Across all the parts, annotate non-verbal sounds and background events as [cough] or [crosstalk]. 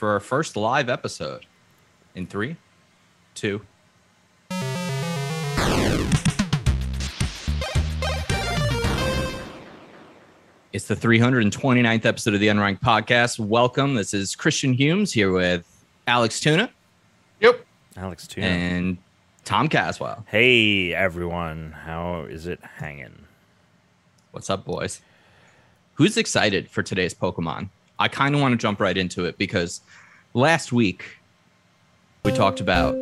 for our first live episode in three, two. It's the 329th episode of the Unranked Podcast. Welcome. This is Christian Humes here with Alex Tuna Yep. Alex Tuna. and Tom Caswell. hey everyone, how is it hanging? What's up, boys? Who's excited for today's Pokemon? I kind of want to jump right into it because last week we talked about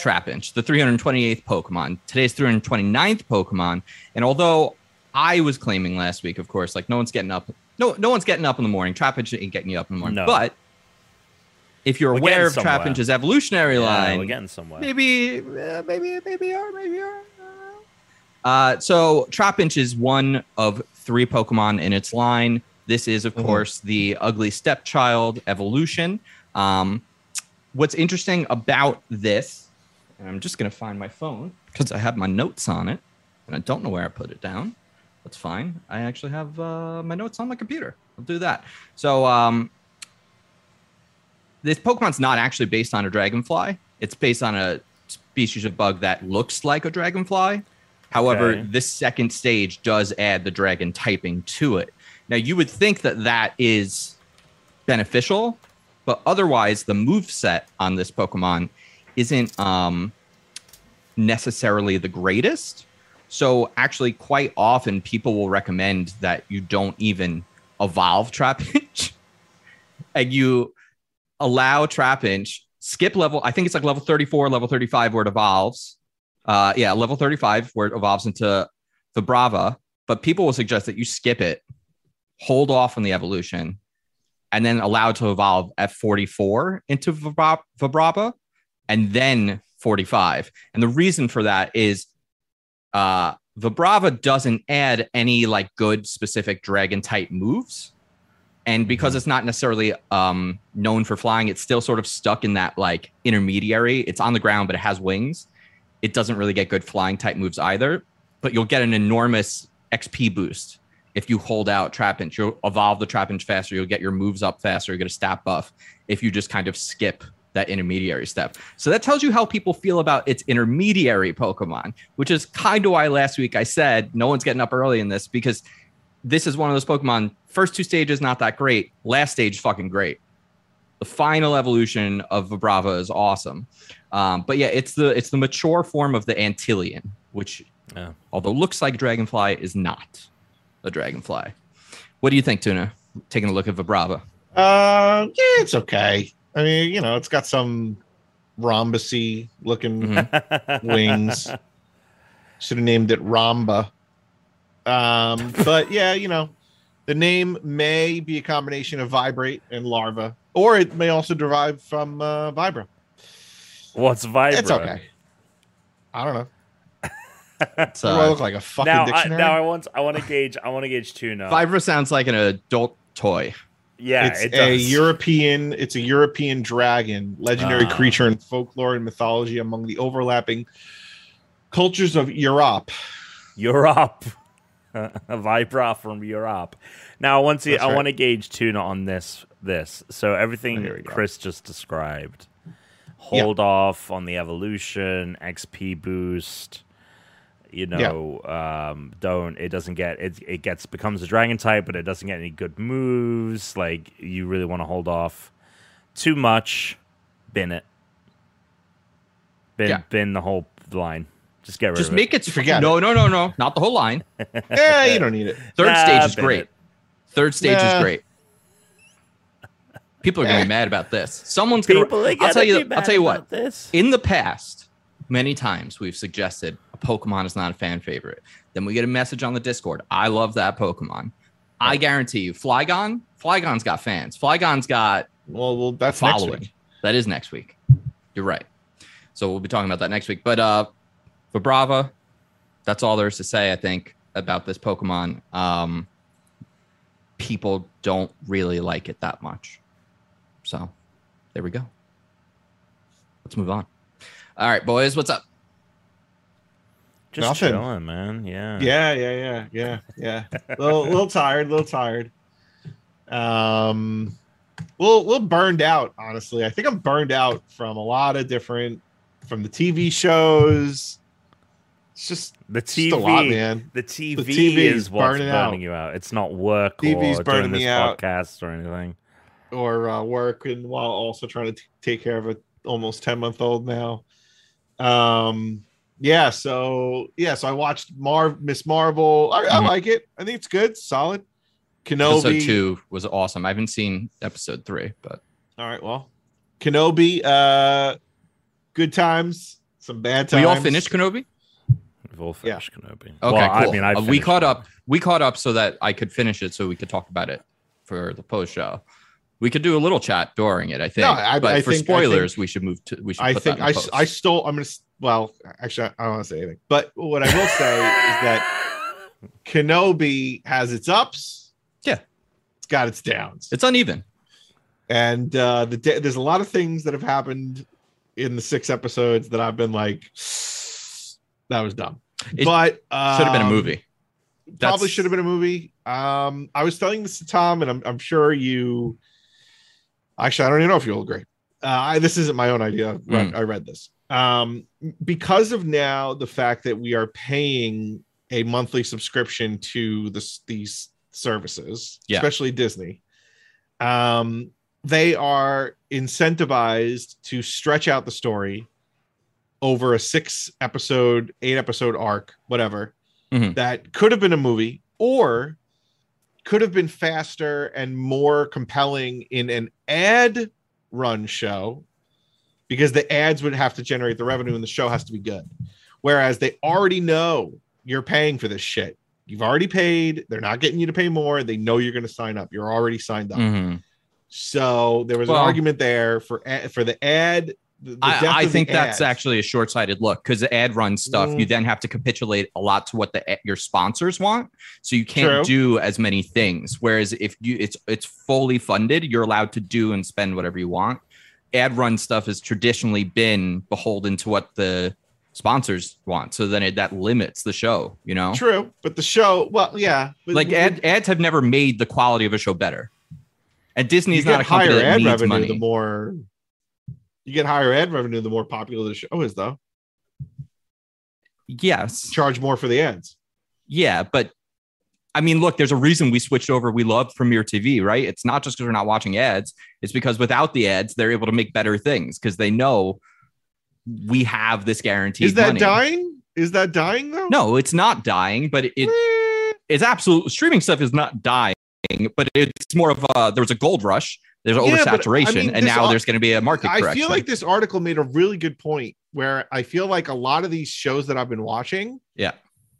Trapinch, the 328th Pokemon. Today's 329th Pokemon, and although I was claiming last week, of course, like no one's getting up, no, no one's getting up in the morning. Trapinch ain't getting you up in the morning. No. But if you're We're aware of somewhere. Trapinch's evolutionary Yeah, line, we're getting somewhere. maybe, uh, maybe, maybe are, maybe are. Uh, so Trapinch is one of three Pokemon in its line. This is, of Mhm. course, the ugly stepchild evolution. Um, what's interesting about this, and I'm just gonna find my phone because I have my notes on it, and I don't know where I put it down. That's fine. I actually have uh, my notes on my computer. I'll do that. So um, this Pokemon's not actually based on a dragonfly. It's based on a species of bug that looks like a dragonfly. However, Okay. this second stage does add the dragon typing to it. Now, you would think that that is beneficial, but otherwise, the move set on this Pokemon isn't um, necessarily the greatest. So, actually, quite often, people will recommend that you don't even evolve Trapinch [laughs] and you allow Trapinch skip level. I think it's like level 34, level 35 where it evolves. Uh, yeah, level 35 where it evolves into Vibrava. But people will suggest that you skip it, hold off on the evolution, and then allow it to evolve at 44 into Vibra- Vibrava and then 45. And the reason for that is uh, Vibrava doesn't add any like good specific dragon type moves. And because it's not necessarily um, known for flying, it's still sort of stuck in that like intermediary. It's on the ground, but it has wings. It doesn't really get good flying type moves either. But you'll get an enormous XP boost if you hold out Trapinch. You'll evolve the Trapinch faster. You'll get your moves up faster. You get a stat buff if you just kind of skip that intermediary step. So that tells you how people feel about its intermediary Pokemon, which is kind of why last week I said no one's getting up early in this because this is one of those Pokemon. First two stages not that great. Last stage fucking great. The final evolution of Vibrava is awesome. Um, but yeah, it's the it's the mature form of the antlion, which Yeah. although looks like Dragonfly is not a Dragonfly. What do you think, Tuna? Taking a look at Vibrava. Uh, yeah, it's okay. I mean, you know, it's got some rhombusy looking Mhm. [laughs] wings. Should have named it Rhomba. Um, but yeah, you know, the name may be a combination of vibrate and larva, or it may also derive from uh, vibra. What's Vibra? It's okay. I don't know. It's, Do I uh, look like a fucking Now, I, now I want I want to gauge I want to gauge tuna. [laughs] Vibra sounds like an adult toy. yeah, it's it a. European. It's a European dragon, legendary Ah. creature in folklore and mythology among the overlapping cultures of Europe. Europe. [laughs] a Vibra from Europe. Now I want to That's I right. want to gauge tuna on this this. So everything Here we go. Chris just described. Hold off on the evolution, XP boost. You Yeah. know, um, don't it doesn't get it it gets becomes a dragon type, but it doesn't get any good moves. Like you really want to hold off too much. Bin it. Bin Yeah. bin the whole line. Just get rid Just of it. Just make it. Forget no, no, no, no, not the whole line. [laughs] Yeah, you don't need it. Third Nah, stage is great. it. Third stage Nah. is great. People are gonna be mad about this. Someone's it. gonna. People are I'll tell you. I'll tell you what. This. In the past, many times we've suggested a Pokemon is not a fan favorite. Then we get a message on the Discord. I love that Pokemon. I guarantee you, Flygon. Flygon's got fans. Flygon's got Well, well, that's next following. week. That is next week. You're right. So we'll be talking about that next week. But uh Vibrava, that's all there is to say, I think, about this Pokemon. Um people don't really like it that much. So there we go. Let's move on. All right, boys, what's up? Just Nothing. chilling, man. Yeah. Yeah, yeah, yeah, yeah, yeah. little, little tired, a little tired. Um, Well, we're burned out. Honestly, I think I'm burned out from a lot of different, from the TV shows. It's just The TV, just lot, man. the TV, TV is is what's burning burning out. you out. It's not work TV's or burning doing this out. podcast or anything. or uh, work and while also trying to t- take care of a almost 10 month old now um yeah so yeah so i watched Mar miss marvel I, I Mhm. like it i think it's good solid Episode kenobi two was awesome. I haven't seen episode three, but all right well kenobi uh good times some bad times we all finished Kenobi. We've all Yeah. Kenobi. Okay, well, I mean, I Uh, we caught it. up. We caught up so that I could finish it, so we could talk about it for the post show. We could do a little chat during it. I think. No, I- but I for think- spoilers, we should move to. We should. i think I, post. I stole i'm gonna well actually i don't want to say anything but what i will say is that [laughs] kenobi has its ups Yeah. it's got its downs It's uneven. and uh the da- there's a lot of things that have happened in the six episodes that I've been like, [sighs] that was dumb. It but um, Should have been a movie. Probably should have been a movie. Um, I was telling this to Tom, and I'm, I'm sure you. Actually, I don't even know if you'll agree. Uh, I, this isn't my own idea. I read, I read this. Um, because of now the fact that we are paying a monthly subscription to this these services, Yeah. especially Disney, um, they are incentivized to stretch out the story over a six episode, eight episode arc, whatever, Mhm. that could have been a movie or could have been faster and more compelling in an ad run show because the ads would have to generate the revenue and the show has to be good. Whereas they already know you're paying for this shit. You've already paid. They're not getting you to pay more. They know you're going to sign up. You're already signed up. Mhm. So there was Well- an argument there for for the ad. The- the I, I think that's actually a short-sighted look because the ad run stuff, Mm. you then have to capitulate a lot to what the your sponsors want, so you can't do as many things. Whereas if you it's it's fully funded, you're allowed to do and spend whatever you want. Ad run stuff has traditionally been beholden to what the sponsors want, so then it, that limits the show. You know, true, but the show, well, yeah, like ad, ads have never made the quality of a show better, and Disney's not a company higher that ad needs revenue money. the more you get higher ad revenue the more popular the show is though yes, charge more for the ads Yeah, but I mean, look, there's a reason we switched over. We love Premiere TV, right? It's not just because we're not watching ads. It's because without the ads, they're able to make better things because they know we have this guarantee. is that money. dying is that dying though No, it's not dying, but it, it it's absolute streaming stuff is not dying, but it's more of a there was a gold rush. There's Yeah, but, I oversaturation, mean, and now al- there's going to be a market i correction. feel like this article made a really good point where i feel like a lot of these shows that i've been watching yeah,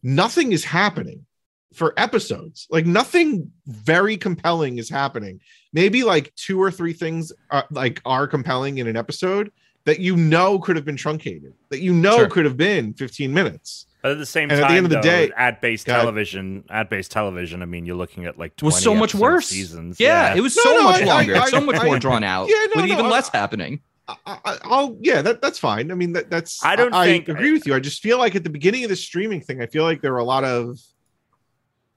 nothing is happening for episodes. Like nothing very compelling is happening. Maybe like two or three things are, like are compelling in an episode that you know could have been truncated. That you know Sure. could have been 15 minutes. But at the same And time, at the end of the though, day- ad-based television, ad-based television. I mean, you're looking at like 20 was so much worse. seasons. Yeah, it was No, so no, much I- longer, I- so much I- more drawn out, Yeah, no, with no, even I- less happening. I, I, I'll yeah, that that's fine. I mean that that's I don't I, think- agree with you. I just feel like at the beginning of the streaming thing, I feel like there were a lot of.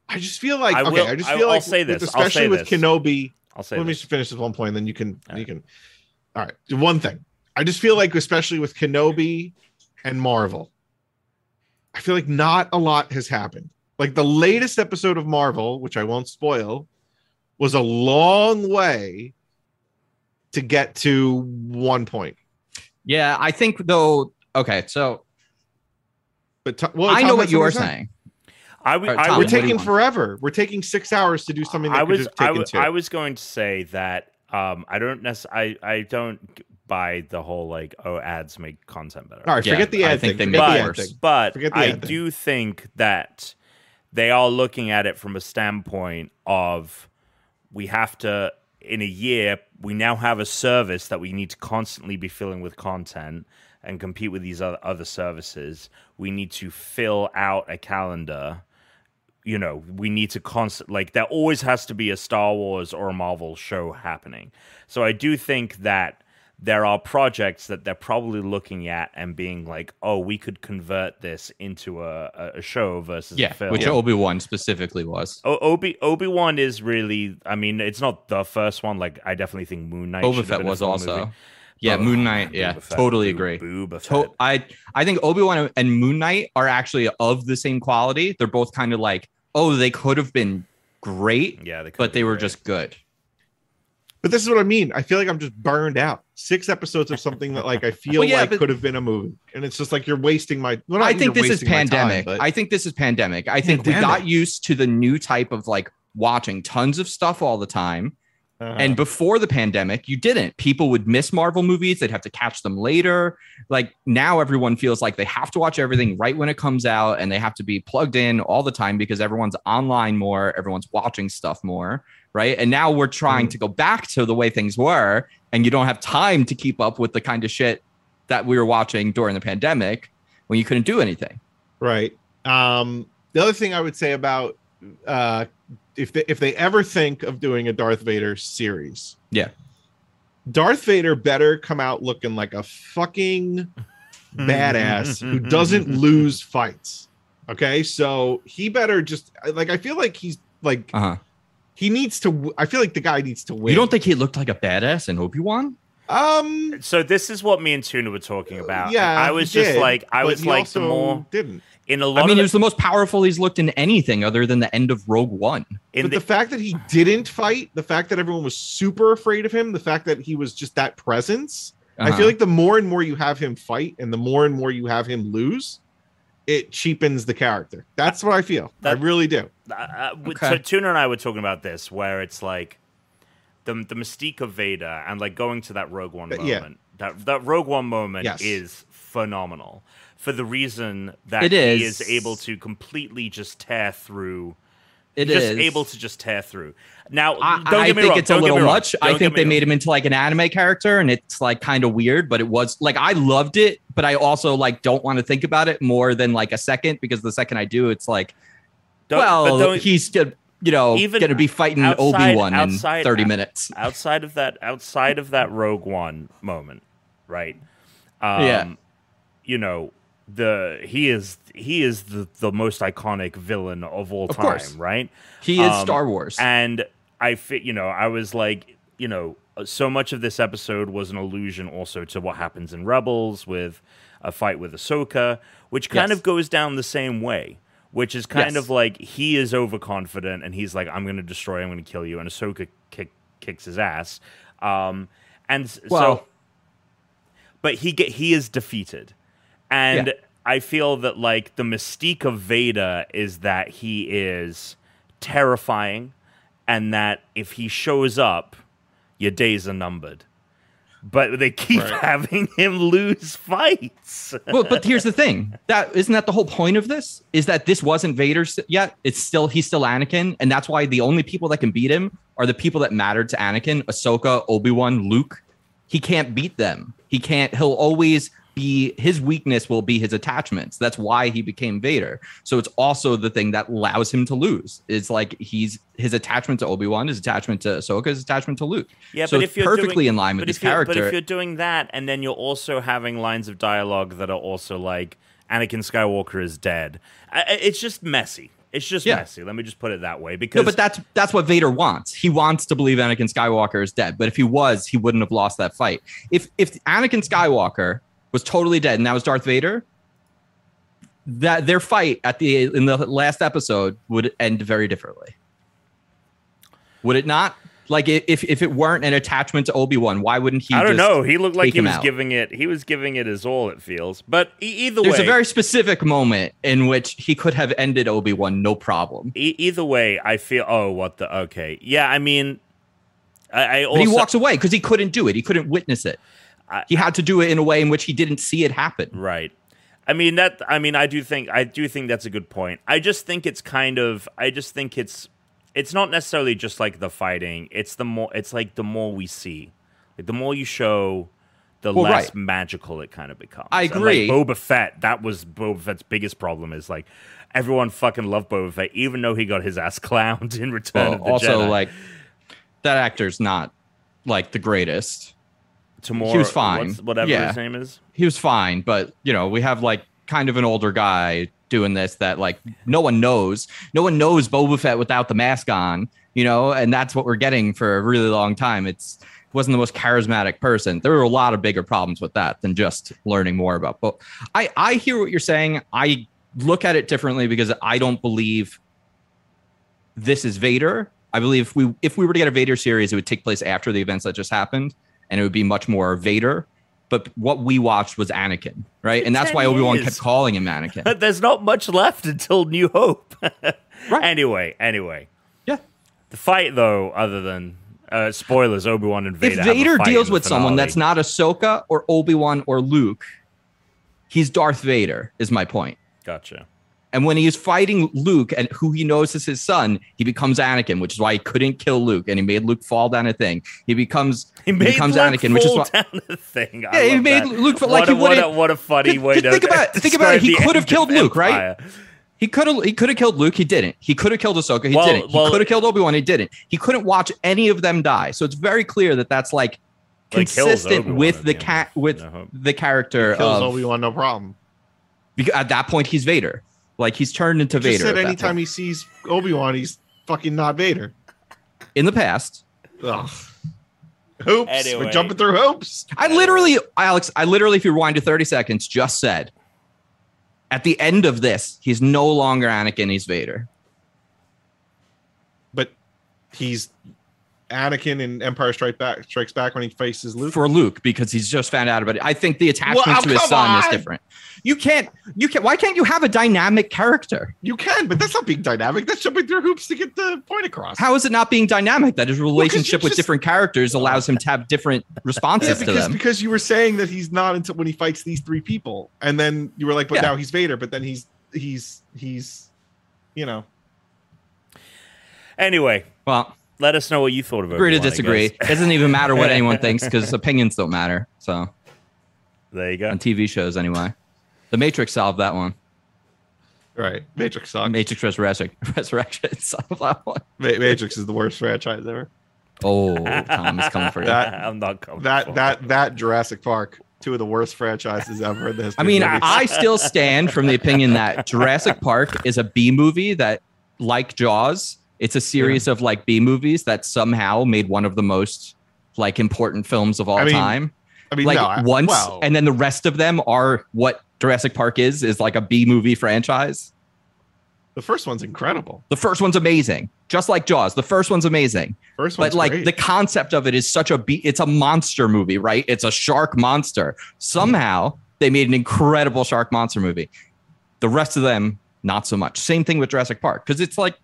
I just feel like I okay. will- I just I- feel I'll like say with- this, I'll especially say with this. Kenobi. I'll say let me this. just finish this one point, then you can All you can. All right, one thing. I just feel like, especially with Kenobi and Marvel, I feel like not a lot has happened. Like the latest episode of Marvel, which I won't spoil, was a long way to get to one point. Yeah, I think though. Okay, so But t- well, I Tom, know what you we're saying. saying. I, w- All right, I Tom, We're would- what do you taking forever. We're taking six hours to do something that I could was have I taken was two. I was going to say that um I don't necessarily I, I don't buy the whole like oh ads make content better. All right, Yeah, forget the I ad think they Forget make the it ad worse. thing. But I ad thing. do think that they are looking at it from a standpoint of we have to in a year we now have a service that we need to constantly be filling with content and compete with these other, other services. We need to fill out a calendar. You know, we need to constant like there always has to be a Star Wars or a Marvel show happening. So I do think that there are projects that they're probably looking at and being like, "Oh, we could convert this into a, a- a show versus Yeah, a film." which Obi Wan specifically was. O- Obi Obi Wan is really. I mean, it's not the first one. Like, I definitely think Moon Knight. Boba Fett was also. movie. Yeah, Boba- Moon Knight. Yeah, Fett, totally Bo- agree. Boba To- I I think Obi Wan and Moon Knight are actually of the same quality. They're both kind of like, oh, they could have been great, yeah, they but they were great. just good. But this is what I mean. I feel like I'm just burned out. Six episodes of something that like I [laughs] feel Well, yeah, like but- could have been a movie, and it's just like you're wasting my. Well, I think this is time, pandemic. but- I think this is pandemic. I think we got used to the new type of like watching tons of stuff all the time. Uh-huh. And before the pandemic, you didn't. People would miss Marvel movies. They'd have to catch them later. Like now, everyone feels like they have to watch everything right when it comes out and they have to be plugged in all the time because everyone's online more, everyone's watching stuff more. Right. And now we're trying Mhm. to go back to the way things were. And you don't have time to keep up with the kind of shit that we were watching during the pandemic when you couldn't do anything. Right. Um, the other thing I would say about uh, if they, if they ever think of doing a Darth Vader series, Yeah. Darth Vader better come out looking like a fucking badass who doesn't lose fights. Okay, so he better just like I feel like he's like Uh huh. He needs to. I feel like the guy needs to win. You don't think he looked like a badass in Obi Wan? Um. So this is what me and Tuna were talking about. Yeah, I was just did, like, I was like, the more didn't. in a lot I mean, of the- was the most powerful he's looked in anything other than the end of Rogue One. in but the, the, fact that he didn't fight, the fact that everyone was super afraid of him, the fact that he was just that presence, I Uh-huh. feel like the more and more you have him fight and the more and more you have him lose, it cheapens the character. That's what I feel. That- I really do. Uh, with- Okay. so Tuna and I were talking about this, where it's like the the mystique of Vader, and like going to that Rogue One Uh, moment. yeah. That that Rogue One moment Yes. is phenomenal for the reason that It he is. is able to completely just tear through. It just is. able to just tear through. Now, I, don't I get me think wrong, it's a little much. I think they me made him into like an anime character, and it's like kind of weird. But it was like I loved it, but I also like don't want to think about it more than like a second because the second I do, it's like, Don't- but well, don't- he's you know going to be fighting Obi Wan in thirty minutes. outside of that outside of that Rogue One moment, right? Um, Yeah. You know, the he is he is the, the most iconic villain of all Of time, course. right? He is um, Star Wars. And I fit, you know, I was like, you know, so much of this episode was an allusion also to what happens in Rebels with a fight with Ahsoka, which kind Yes. of goes down the same way. Which is kind Yes. of like he is overconfident and he's like, "I'm going to destroy, I'm going to kill you," and Ahsoka kick, kicks his ass. Um, and s- so, but he get he is defeated, and Yeah. I feel that like the mystique of Vader is that he is terrifying, and that if he shows up, your days are numbered. But they keep Right. having him lose fights. well, but here's the thing. That isn't that the whole point of this? Is that this wasn't Vader yet? It's still he's still Anakin, and that's why the only people that can beat him are the people that mattered to Anakin: Ahsoka, Obi Wan, Luke. He can't beat them. He can't. He'll always be his weakness will be his attachments. That's why he became Vader. So it's also the thing that allows him to lose. It's like he's his attachment to Obi Wan, his attachment to Ahsoka, his attachment to Luke. Yeah, so but if you're perfectly doing, in line with his character. But if you're doing that, and then you're also having lines of dialogue that are also like Anakin Skywalker is dead, it's just messy. It's just Yeah. messy. Let me just put it that way. Because No, but that's that's what Vader wants. He wants to believe Anakin Skywalker is dead. But if he was, he wouldn't have lost that fight. If if Anakin Skywalker was totally dead and that was Darth Vader, that their fight at the in the last episode would end very differently. Would it not? Like if if it weren't an attachment to Obi Wan, why wouldn't he? I don't know. He looked like he was out? giving it. He was giving it his all. It feels. But either There's way, there's a very specific moment in which he could have ended Obi Wan, no problem. e- either way, I feel. Oh, what the? Okay, yeah. I mean, I, I also. But he walks away because he couldn't do it. He couldn't witness it. I- he had to do it in a way in which he didn't see it happen. Right. I mean that I mean I do think I do think that's a good point. I just think it's kind of I just think it's it's not necessarily just like the fighting. It's the more it's like the more we see. Like the more you show the Well, less right. magical it kind of becomes. I And, agree. like, Boba Fett, that was Boba Fett's biggest problem is like everyone fucking loved Boba Fett, even though he got his ass [laughs] clowned in Return Well, of the also, Jedi. like that actor's not like the greatest. Tamora, he was fine. whatever Yeah. his name is. he was fine, but you know, we have like kind of an older guy doing this that like no one knows. No one knows Boba Fett without the mask on, you know, and that's what we're getting for a really long time. It's wasn't the most charismatic person. There were a lot of bigger problems with that than just learning more about. But I I hear what you're saying. I look at it differently because I don't believe this is Vader. I believe if we if we were to get a Vader series, it would take place after the events that just happened, and it would be much more Vader. But what we watched was Anakin, right? And that's why Obi Wan kept calling him Anakin. But [laughs] there's not much left until New Hope. [laughs] Right. Anyway, anyway, Yeah. the fight though, other than uh, spoilers, Obi Wan and If Vader. a Vader deals with someone that's not Ahsoka or Obi Wan or Luke, he's Darth Vader. Is my point. gotcha. And when he's fighting Luke and who he knows is his son, he becomes Anakin, which is why he couldn't kill Luke and he made Luke fall down a thing. He becomes [laughs] He he becomes Luke Anakin, which is why down the thing. I Yeah, he made that. Luke feel what like he a, what a, wouldn't- what a funny Think- way to think about it, think about it. He could have killed of Luke, right? He could have he could have killed Luke. He didn't. He could have killed Ahsoka. He Well- didn't. He well- could have killed Obi Wan. He didn't. He couldn't watch any of them die. So it's very clear that that's like Well, he kills consistent Obi-Wan with the the cat with No the character Kills Obi Wan, no problem. because at that point he's Vader. Like he's turned into Just Vader. said anytime point. he sees Obi Wan, he's fucking not Vader. in the past, Ugh. Hoops. Anyway. We're jumping through hoops. I literally, Alex, I literally, if you rewind to 30 seconds, just said at the end of this, he's no longer Anakin, he's Vader. But he's Anakin in Empire Strike Back Strikes Back when he faces Luke. for Luke because he's just found out about it. I think the attachment Well, to oh, his come son is different. You can't, you can't, why can't you have a dynamic character? You can, but that's not being dynamic. That's jumping through hoops to get the point across. How is it not being dynamic that his relationship with just- different characters allows him to have different [laughs] Yeah, responses to because them? because you were saying that he's not until when he fights these three people, and then you were like, but Yeah. now he's Vader, but then he's he's he's, you know, Anyway, Well, let us know what you thought of agree to disagree. It doesn't even matter what anyone thinks because [laughs] opinions don't matter. So There you go. on TV shows anyway. The Matrix solved that one. right? Matrix sucks. Matrix Resurrection, [laughs] Resurrection solved that one. Ma- Matrix is the worst franchise ever. Oh, Tom is coming for you. That- [laughs] I'm not coming. That for that it. that Jurassic Park, two of the worst franchises ever in the history. I mean, of. I still stand from the opinion that Jurassic Park is a B movie that, like Jaws, it's a series of like B movies that somehow made one of the most like important films of all I mean, time. I mean, Like no, once, well, and then the rest of them are what Jurassic Park is is like a B movie franchise. the first one's incredible. The first one's amazing, just like Jaws. The first one's amazing. First but like great. the concept of it is such a B. it's a monster movie right it's a shark monster somehow they made an incredible shark monster movie the rest of them not so much same thing with jurassic park because it's like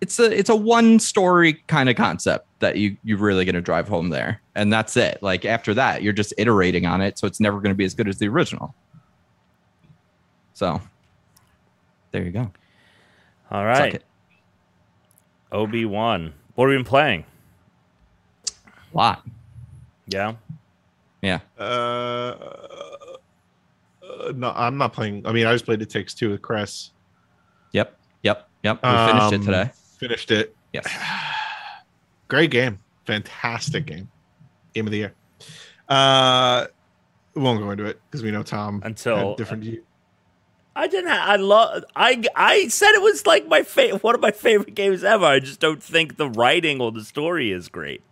it's a it's a one story kind of concept that you you're really going to drive home there and that's it like after that you're just iterating on it so it's never going to be as good as the original so there you go all right Suck right. it. Obi Wan. What have we been playing? a lot Yeah. yeah uh, uh, no, I'm not playing. I mean, I just played It Takes Two with Chris. yep yep yep we finished it Um, today Finished it. yes [sighs] Great game. Fantastic game. Game of the year. Uh, we won't go into it because we know Tom Until- had different. view- I didn't. Ha- I love. I I said it was like my favorite, one of my favorite games ever. I just don't think the writing or the story is great.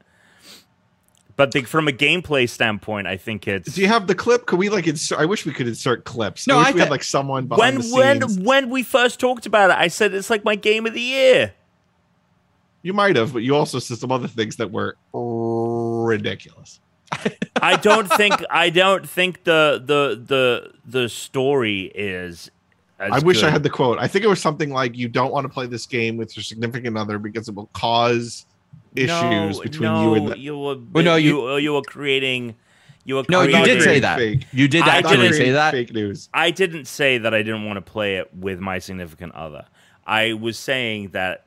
But the, from a gameplay standpoint, I think it's Do you have the clip? Could we like insert? I wish we could insert clips. No, I wish I we had like someone when behind the when when we first talked about it. I said it's like my game of the year. You might have, but you also said some other things that were ridiculous. [laughs] I don't [laughs] think I don't think the the the the story is. As I wish I had the quote. I think it was something like, "You don't want to play this game with your significant other because it will cause issues No, between no, you and the." you were. Well, no, you you, you were creating. You were No, you did say that. Fake. you did I actually didn't- say that Fake news. I didn't say that I didn't want to play it with my significant other. I was saying that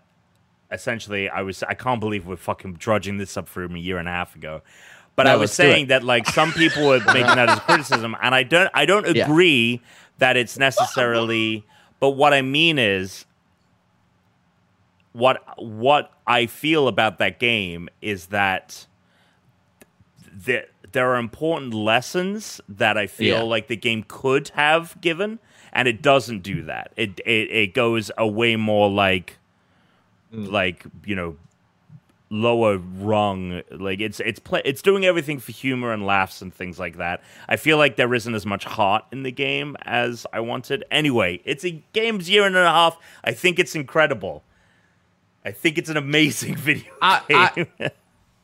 essentially I was I can't believe we're fucking drudging this up from a year and a half ago. But No, I was saying that like some people were [laughs] making that as criticism and I don't I don't Yeah. agree that it's necessarily but what I mean is what what I feel about that game is that the, there are important lessons that I feel Yeah. like the game could have given, and it doesn't do that. It it, it goes a way more like like you know lower rung like it's it's play, it's doing everything for humor and laughs and things like that. I feel like there isn't as much heart in the game as i wanted. Anyway it's a game's year and a half. I think it's incredible. I think it's an amazing [laughs] video I- game.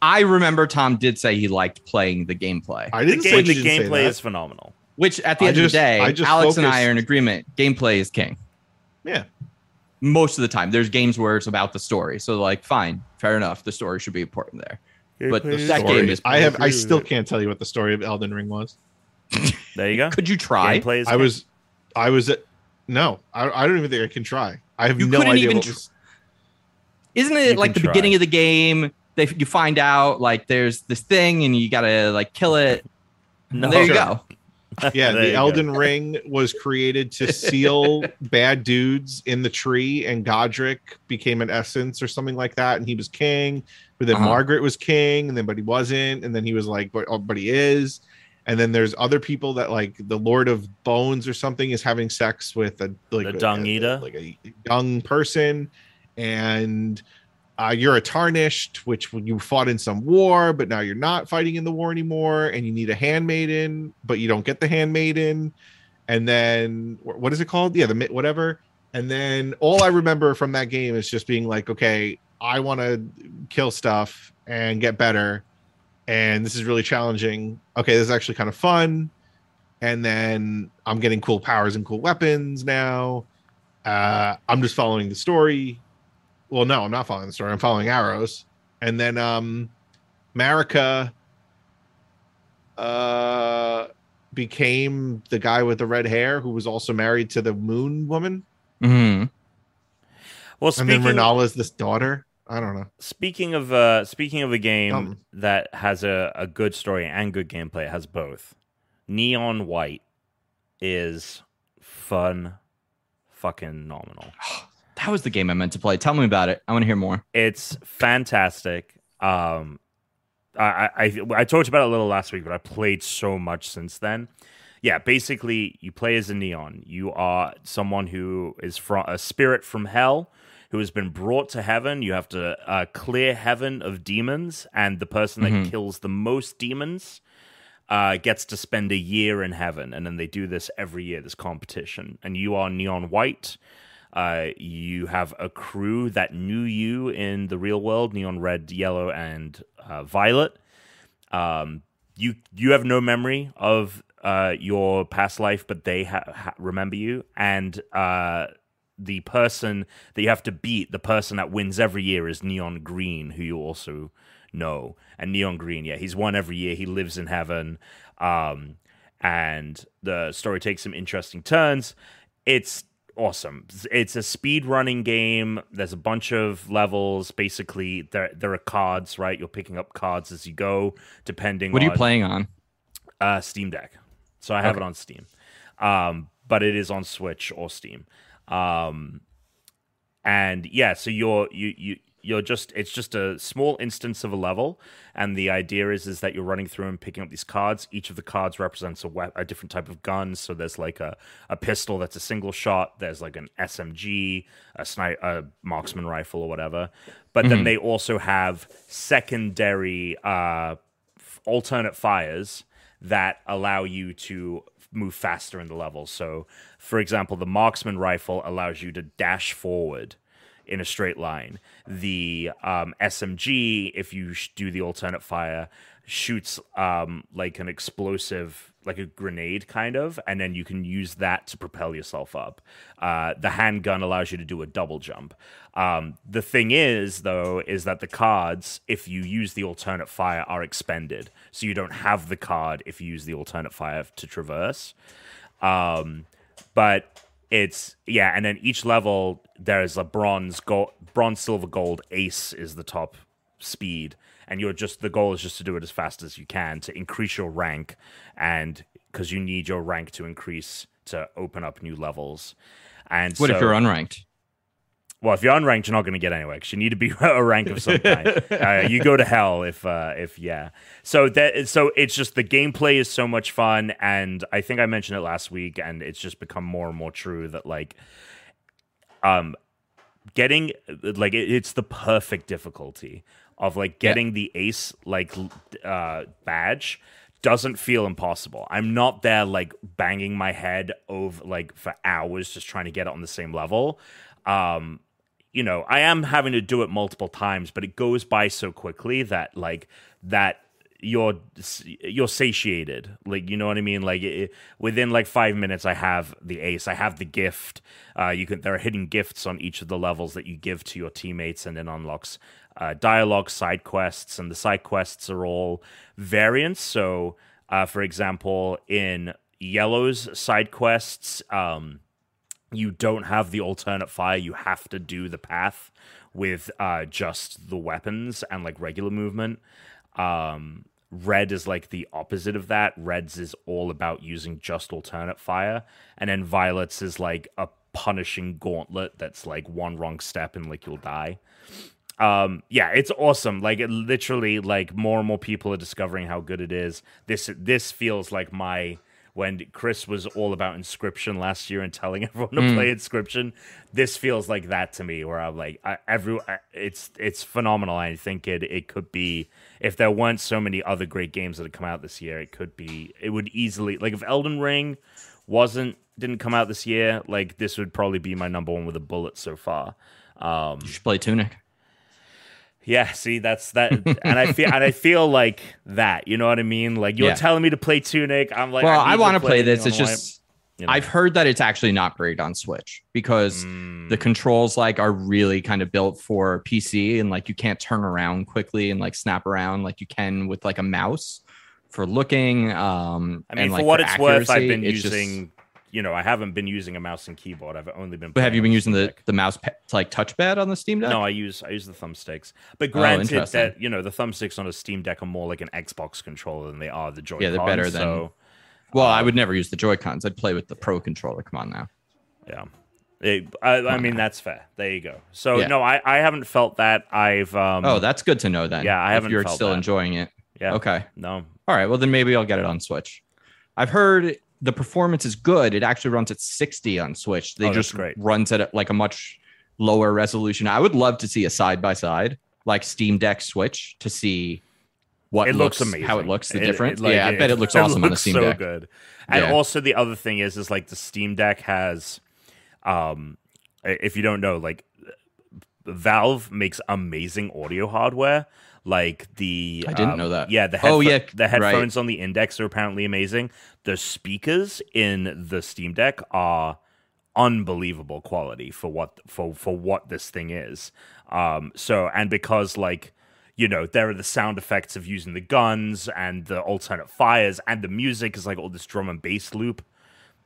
I remember Tom did say he liked playing the gameplay, I the didn't game say the didn't gameplay is phenomenal. Which at the I end just- of the day, I just Alex and I are in agreement. Gameplay is king. yeah. Most of the time, there's games where it's about the story. So, like, fine, fair enough. The story should be important there. But Gameplay is that Story. game is. I have. I still can't tell you what the story of Elden Ring was. [laughs] there you go Could you try? gameplay is I was. I was at. No, I, I don't even think I can try. I have You no couldn't idea even what tr- was. Isn't You it like the try. beginning of the game? They you find out like there's this thing and you gotta like kill it. no there you Sure. go. [laughs] Yeah, the you go. Elden Ring was created to seal [laughs] bad dudes in the tree, and Godrick became an essence or something like that, and he was king. But then Uh-huh. Margaret was king, and then but he wasn't, and then he was like, but, oh, but he is. And then there's other people that like the Lord of Bones or something is having sex with a like The a- dung a- eater? like a young person, and uh, you're a tarnished, which you fought in some war, but now you're not fighting in the war anymore, and you need a handmaiden, but you don't get the handmaiden. And then what is it called? Yeah, the whatever. And then all I remember from that game is just being like, okay, I want to kill stuff and get better, and this is really challenging. Okay, this is actually kind of fun. And then I'm getting cool powers and cool weapons now. Uh, I'm just following the story well no i'm not following the story i'm following arrows and then um marika uh became the guy with the red hair who was also married to the moon woman Mm-hmm. well and then speaking Rennala's this daughter i don't know Speaking of uh speaking of a game Um. that has a, a good story and good gameplay, it has both. Neon White is fun fucking nominal. [sighs] [sighs] [sighs] That was the game I meant to play. Tell me about it. I want to hear more. It's fantastic. Um I, I I talked about it a little last week, but I played so much since then. Yeah, basically, you play as a neon. You are someone who is from a spirit from hell who has been brought to heaven. You have to uh, clear heaven of demons, and the person that Mhm. kills the most demons uh, gets to spend a year in heaven. And then they do this every year, this competition. And you are neon white. Uh, you have a crew that knew you in the real world, neon red, yellow, and uh, violet. Um, you you have no memory of uh, your past life, but they ha- ha- remember you. And uh, the person that you have to beat, the person that wins every year, is Neon Green, who you also know. And Neon Green, yeah, he's won every year. He lives in heaven. Um, and the story takes some interesting turns. It's awesome. It's a speed running game. There's a bunch of levels. Basically, there there are cards, right? You're picking up cards as you go, depending. What are you on, playing on? Uh, Steam Deck. So I have Okay. it on Steam, um, but it is on Switch or Steam. Um, and yeah, so you're you you you're just it's just a small instance of a level, and the idea is is that you're running through and picking up these cards. Each of the cards represents a we- a different type of gun. So there's like a a pistol that's a single shot. There's like an SMG, a snipe, a marksman rifle or whatever. But then Mhm. they also have secondary uh, alternate fires that allow you to move faster in the level. So, for example, the marksman rifle allows you to dash forward in a straight line. The um, SMG, if you do the alternate fire, shoots um, like an explosive, like a grenade kind of, and then you can use that to propel yourself up. Uh, the handgun allows you to do a double jump. Um, the thing is, though, is that the cards, if you use the alternate fire, are expended. So you don't have the card if you use the alternate fire to traverse. Um, but it's yeah, and then each level there's a bronze, gold, bronze, silver, gold. Ace is the top speed, and you're just the goal is just to do it as fast as you can to increase your rank, and because you need your rank to increase to open up new levels. And What so, if you're unranked? Well, if you're unranked, you're not going to get anywhere because you need to be [laughs] a rank of some kind. [laughs] uh, you go to hell if, uh, if yeah. So that, so it's just the gameplay is so much fun, and I think I mentioned it last week, and it's just become more and more true that like, um, getting like it, it's the perfect difficulty of like getting yeah. the ace like uh badge doesn't feel impossible. I'm not there like banging my head over like for hours just trying to get it on the same level. Um you know, I am having to do it multiple times, but it goes by so quickly that like that you're you're satiated. Like you know what i mean? Like it, within like five minutes i have the ace i have the gift. Uh you can there are hidden gifts on each of the levels that you give to your teammates and then unlocks uh, dialogue side quests and the side quests are all variants. So uh for example in yellow's side quests um you don't have the alternate fire you have to do the path with uh just the weapons and like regular movement um Red is like the opposite of that. Red's is all about using just alternate fire, and then Violet's is like a punishing gauntlet that's like one wrong step and like you'll die. Um, yeah, it's awesome. Like it literally, like more and more people are discovering how good it is. This this feels like my when Chris was all about Inscription last year and telling [laughs] everyone to mm. play Inscription. This feels like that to me, where I'm like, I, every it's it's phenomenal. I think it it could be if there weren't so many other great games that had come out this year, it could be it would easily like if Elden Ring wasn't didn't come out this year, like this would probably be my number one with a bullet so far. Um, you should play Tunic. Yeah, see, that's that, [laughs] and I feel and I feel like that. You know what I mean? Like you're yeah. telling me to play Tunic. I'm like, well, I, I want to play, play this. It's just you know. I've heard that it's actually not great on Switch because mm. the controls like are really kind of built for PC and like you can't turn around quickly and like snap around like you can with like a mouse for looking. Um, I mean, and, for like, what for it's accuracy, worth, I've been using. Just, you know, I haven't been using a mouse and keyboard. I've only been. But have you been using the, the mouse like touchpad on the Steam Deck? No, I use I use the thumbsticks. But oh, granted oh, that you know the thumbsticks on a Steam Deck are more like an Xbox controller than they are the Joy. Yeah, they're better than. So, well, um, I would never use the Joy Cons. I'd play with the Pro controller. Come on now. Yeah. It, I, I mean, that's fair. There you go. So yeah. no, I, I haven't felt that. I've um, oh, that's good to know then. Yeah, I haven't. You're still that. enjoying it. Yeah. Okay. No. All right. Well, then maybe I'll get it on Switch. I've heard the performance is good. It actually runs at 60 on Switch. They oh, just great. runs at like a much lower resolution. I would love to see a side by side like Steam Deck Switch to see what it looks, looks amazing. How it looks, the difference. Like, yeah, I bet it looks [laughs] awesome looks on the Steam so Deck. Good. And yeah. also the other thing is, is like the Steam Deck has, um, if you don't know, like Valve makes amazing audio hardware. Like the I didn't um, know that. Yeah, the headfo- oh yeah, the headphones right. on the Index are apparently amazing. The speakers in the Steam Deck are unbelievable quality for what for for what this thing is. Um, so and because like you know there are the sound effects of using the guns and the alternate fires and the music is like all this drum and bass loop.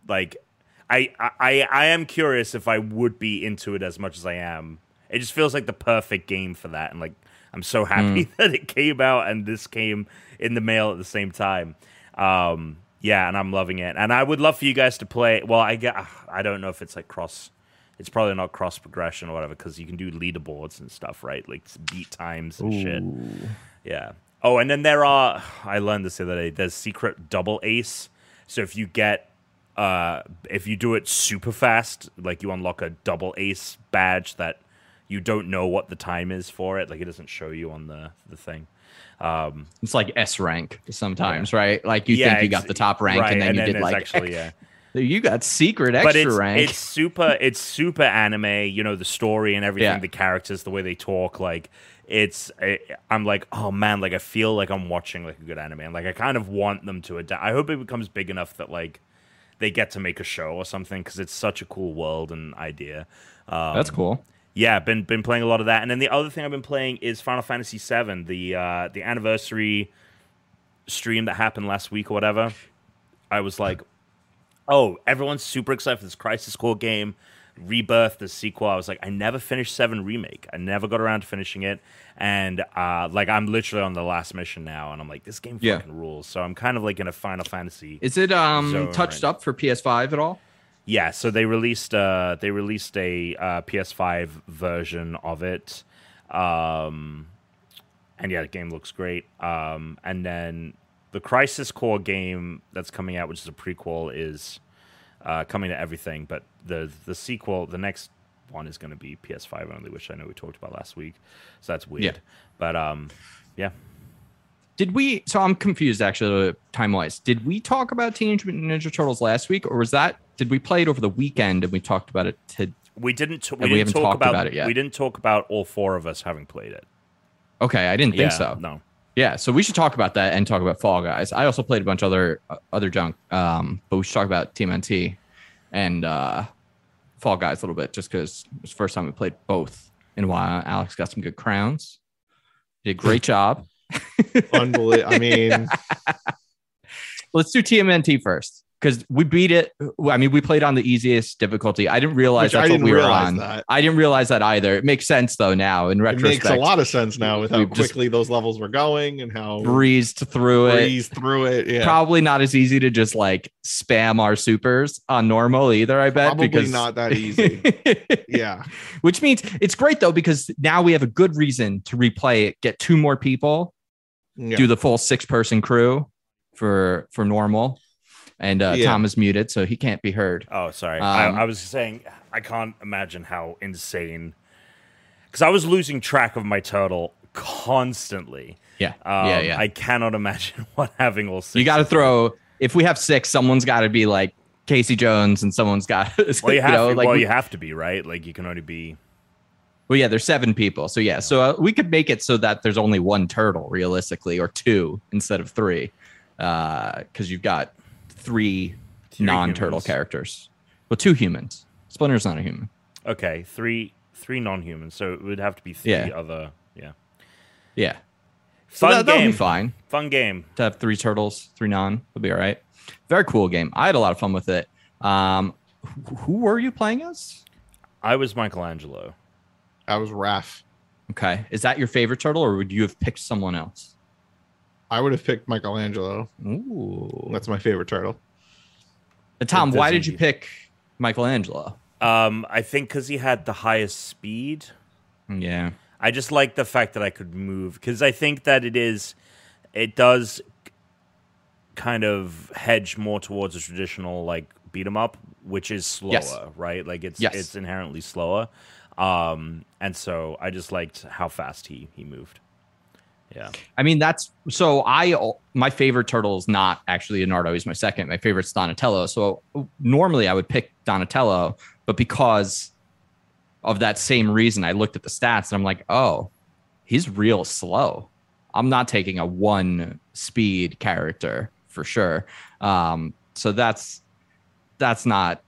Like I I I am curious if I would be into it as much as I am. It just feels like the perfect game for that, and like I'm so happy mm. [laughs] that it came out and this came in the mail at the same time. Um, yeah, and I'm loving it. And I would love for you guys to play. Well, I get, I don't know if it's like cross. It's probably not cross progression or whatever because you can do leaderboards and stuff, right? Like beat times and Ooh. shit. Yeah. Oh, and then there are. I learned this the other day. There's secret double ace. So if you get uh, if you do it super fast, like you unlock a double ace badge that you don't know what the time is for it. Like it doesn't show you on the the thing. Um, it's like S rank sometimes, yeah. right? Like you yeah, think you got the top rank, right, and then and you then did like actually, yeah. [laughs] You got secret extra but it's, rank. It's super. [laughs] It's super anime. You know the story and everything. Yeah. The characters, the way they talk. Like it's. It, I'm like, oh man. Like I feel like I'm watching like a good anime. And like I kind of want them to adapt. I hope it becomes big enough that like they get to make a show or something because it's such a cool world and idea. Um, That's cool yeah, been been playing a lot of that. And then the other thing I've been playing is Final Fantasy VII, the uh, the anniversary stream that happened last week or whatever. I was like, oh, everyone's super excited for this Crisis Core game, Rebirth, the sequel. I was like, I never finished Seven Remake. I never got around to finishing it, and uh, like I'm literally on the last mission now, and I'm like, this game fucking yeah. rules. So I'm kind of like in a Final Fantasy. Is it um touched right up for PS5 at all? Yeah, so they released uh they released a uh, PS5 version of it. Um and yeah, the game looks great. Um and then the Crisis Core game that's coming out, which is a prequel, is uh, coming to everything. But the the sequel, the next one is going to be PS5 only, which I know we talked about last week. So that's weird. Yeah. But um, yeah. Did we? So I'm confused actually, time wise. Did we talk about Teenage Mutant Ninja Turtles last week, or was that? Did we play it over the weekend and we talked about it? To We didn't. T- we, we didn't haven't talk talked about, about it yet. We didn't talk about all four of us having played it. okay, I didn't think Yeah, so. No. Yeah, so we should talk about that and talk about Fall Guys. I also played a bunch of other uh, other junk, um, but we should talk about TMNT and uh, Fall Guys a little bit, just because it was the first time we played both in a while. Alex got some good crowns. Did a great job. Unbelievable. I mean, [laughs] Let's do TMNT first because we beat it. I mean, we played on the easiest difficulty. I didn't realize which that's I didn't what we were on. that. I didn't realize that either. It makes sense though now in It retrospect. makes a lot of sense now with how quickly those levels were going and how breezed through it. breezed through it. Yeah, Probably not as easy to just like spam our supers on normal either. I bet Probably because not that easy. [laughs] yeah. Which means it's great though because now we have a good reason to replay it. Get two more people, yeah. do the full six person crew for for normal, and uh, Yeah. Tom is muted so he can't be heard. Oh, sorry. Um, I, I was saying I can't imagine how insane. Because I was losing track of my turtle constantly. Yeah, Um, yeah, yeah. I cannot imagine [laughs] what having all six. you got to throw. If we have six, someone's got to be like Casey Jones, and someone's got. [laughs] Well, you have. know, to, like well, we- you have to be right. Like you can only be. Well, yeah, there's seven people. So yeah, so uh, we could make it so that there's only one turtle realistically, or two instead of three, because you've got three, Three non-turtle humans. characters. Well, two humans. Splinter's not a human. Okay, three three non-humans. So it would have to be three Yeah. other. Yeah. Yeah, so Fun that, that'll game. be fine Fun game. to have three turtles, three non. It'll be all right. Very cool game. I had a lot of fun with it. Um, who, who were you playing as? I was Michelangelo. I was Raph. Okay, is that your favorite turtle, or would you have picked someone else? I would have picked Michelangelo. Ooh, That's my favorite turtle. Uh, Tom, why did you pick Michelangelo? Um, I think because he had the highest speed. Yeah. I just like the fact that I could move because I think that it is, it does kind of hedge more towards a traditional like beat 'em up, which is slower, Yes. right? Like it's Yes. it's inherently slower, um, and so I just liked how fast he he moved. Yeah, I mean, that's so I my favorite turtle is not actually Leonardo. He's my second. My favorite's Donatello. So normally I would pick Donatello, but because of that same reason, I looked at the stats and I'm like, oh, he's real slow. I'm not taking a one speed character for sure. Um, so that's that's not.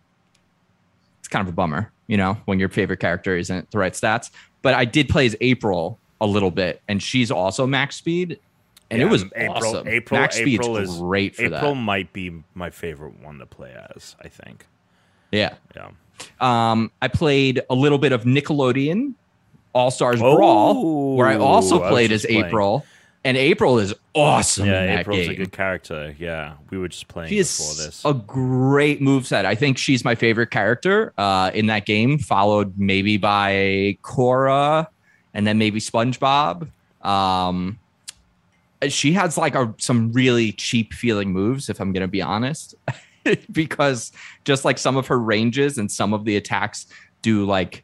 It's kind of a bummer, you know, when your favorite character isn't the right stats. But I did play as April a little bit, and she's also max speed, and Yeah, it was April- awesome. April- max April speed's is- great for April that. might be my favorite one to play as. I think. Yeah. Yeah. Um, I played a little bit of Nickelodeon All Stars Brawl, where I also Oh, I played as playing. April, and April is awesome Yeah, April's game. a good character. Yeah, we were just playing She before is this. a great moveset. I think she's my favorite character uh, in that game, followed maybe by Korra and then maybe SpongeBob. Um, she has like a, some really cheap feeling moves, if I'm going to be honest, [laughs] because just like some of her ranges and some of the attacks do like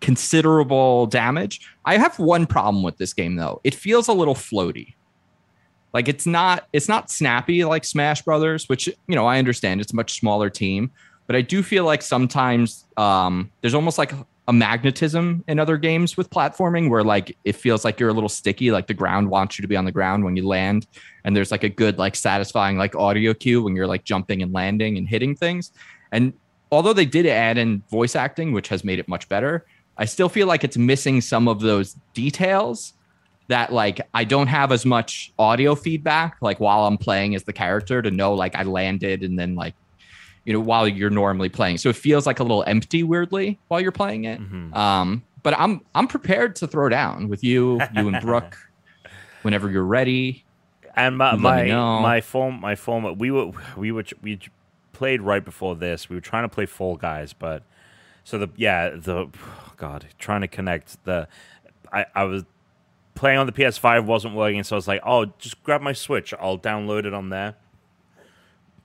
considerable damage. I have one problem with this game though. It feels a little floaty. Like it's not it's not snappy like Smash Brothers, which you know I understand it's a much smaller team, but I do feel like sometimes um, there's almost like a magnetism in other games with platforming where like it feels like you're a little sticky, like the ground wants you to be on the ground when you land, and there's like a good like satisfying like audio cue when you're like jumping and landing and hitting things. And although they did add in voice acting, which has made it much better, I still feel like it's missing some of those details that like I don't have as much audio feedback like while I'm playing as the character to know like I landed and then like you know while you're normally playing. So it feels like a little empty weirdly while you're playing it. Mhm. Um but I'm I'm prepared to throw down with you, you and Brooke [laughs] whenever you're ready. and my my, my form my former we were we were we played right before this. We were trying to play Fall Guys, but so the yeah the God trying to connect the I I was playing on the PS5 wasn't working, so I was like, oh, just grab my Switch. I'll download it on there.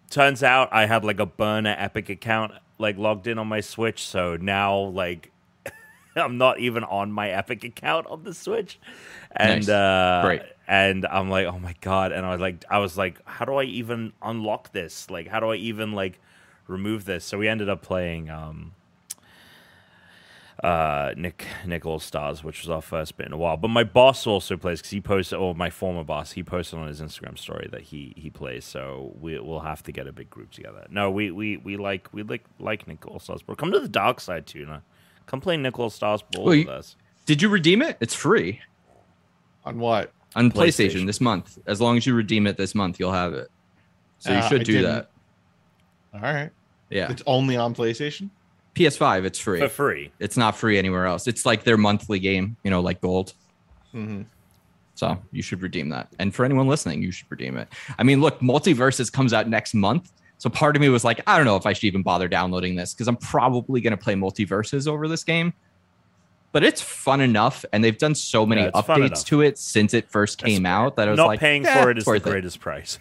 Turns out I had like a burner Epic account like logged in on my Switch, so now like [laughs] I'm not even on my Epic account on the Switch, and Nice. uh, Great. And I'm like, oh my god! And I was like, I was like, how do I even unlock this? Like, how do I even like remove this? So we ended up playing um, uh, Nick Nick All Stars, which was our first bit in a while. But my boss also plays because he posted, or my former boss, he posted on his Instagram story that he he plays. So we will have to get a big group together. No, we we we like we like like Nick All Stars, but come to the dark side, Tuna. Come play Nick All Stars Brawl Well, with you- us. Did you redeem it? It's free On what? on PlayStation. PlayStation. this month. As long as you redeem it this month, you'll have it. So you Uh, should I do didn't. that. All right. Yeah. It's only on PlayStation. PS5, it's free. For free. It's not free anywhere else. It's like their monthly game, you know, like gold. Mm-hmm. So you should redeem that. And for anyone listening, you should redeem it. I mean, look, Multiverses comes out next month. So part of me was like, I don't know if I should even bother downloading this because I'm probably going to play Multiverses over this game. But it's fun enough, and they've done so many Yeah, updates to it since it first came out that I was Not like, paying "Eh, for it is the worth it." greatest price.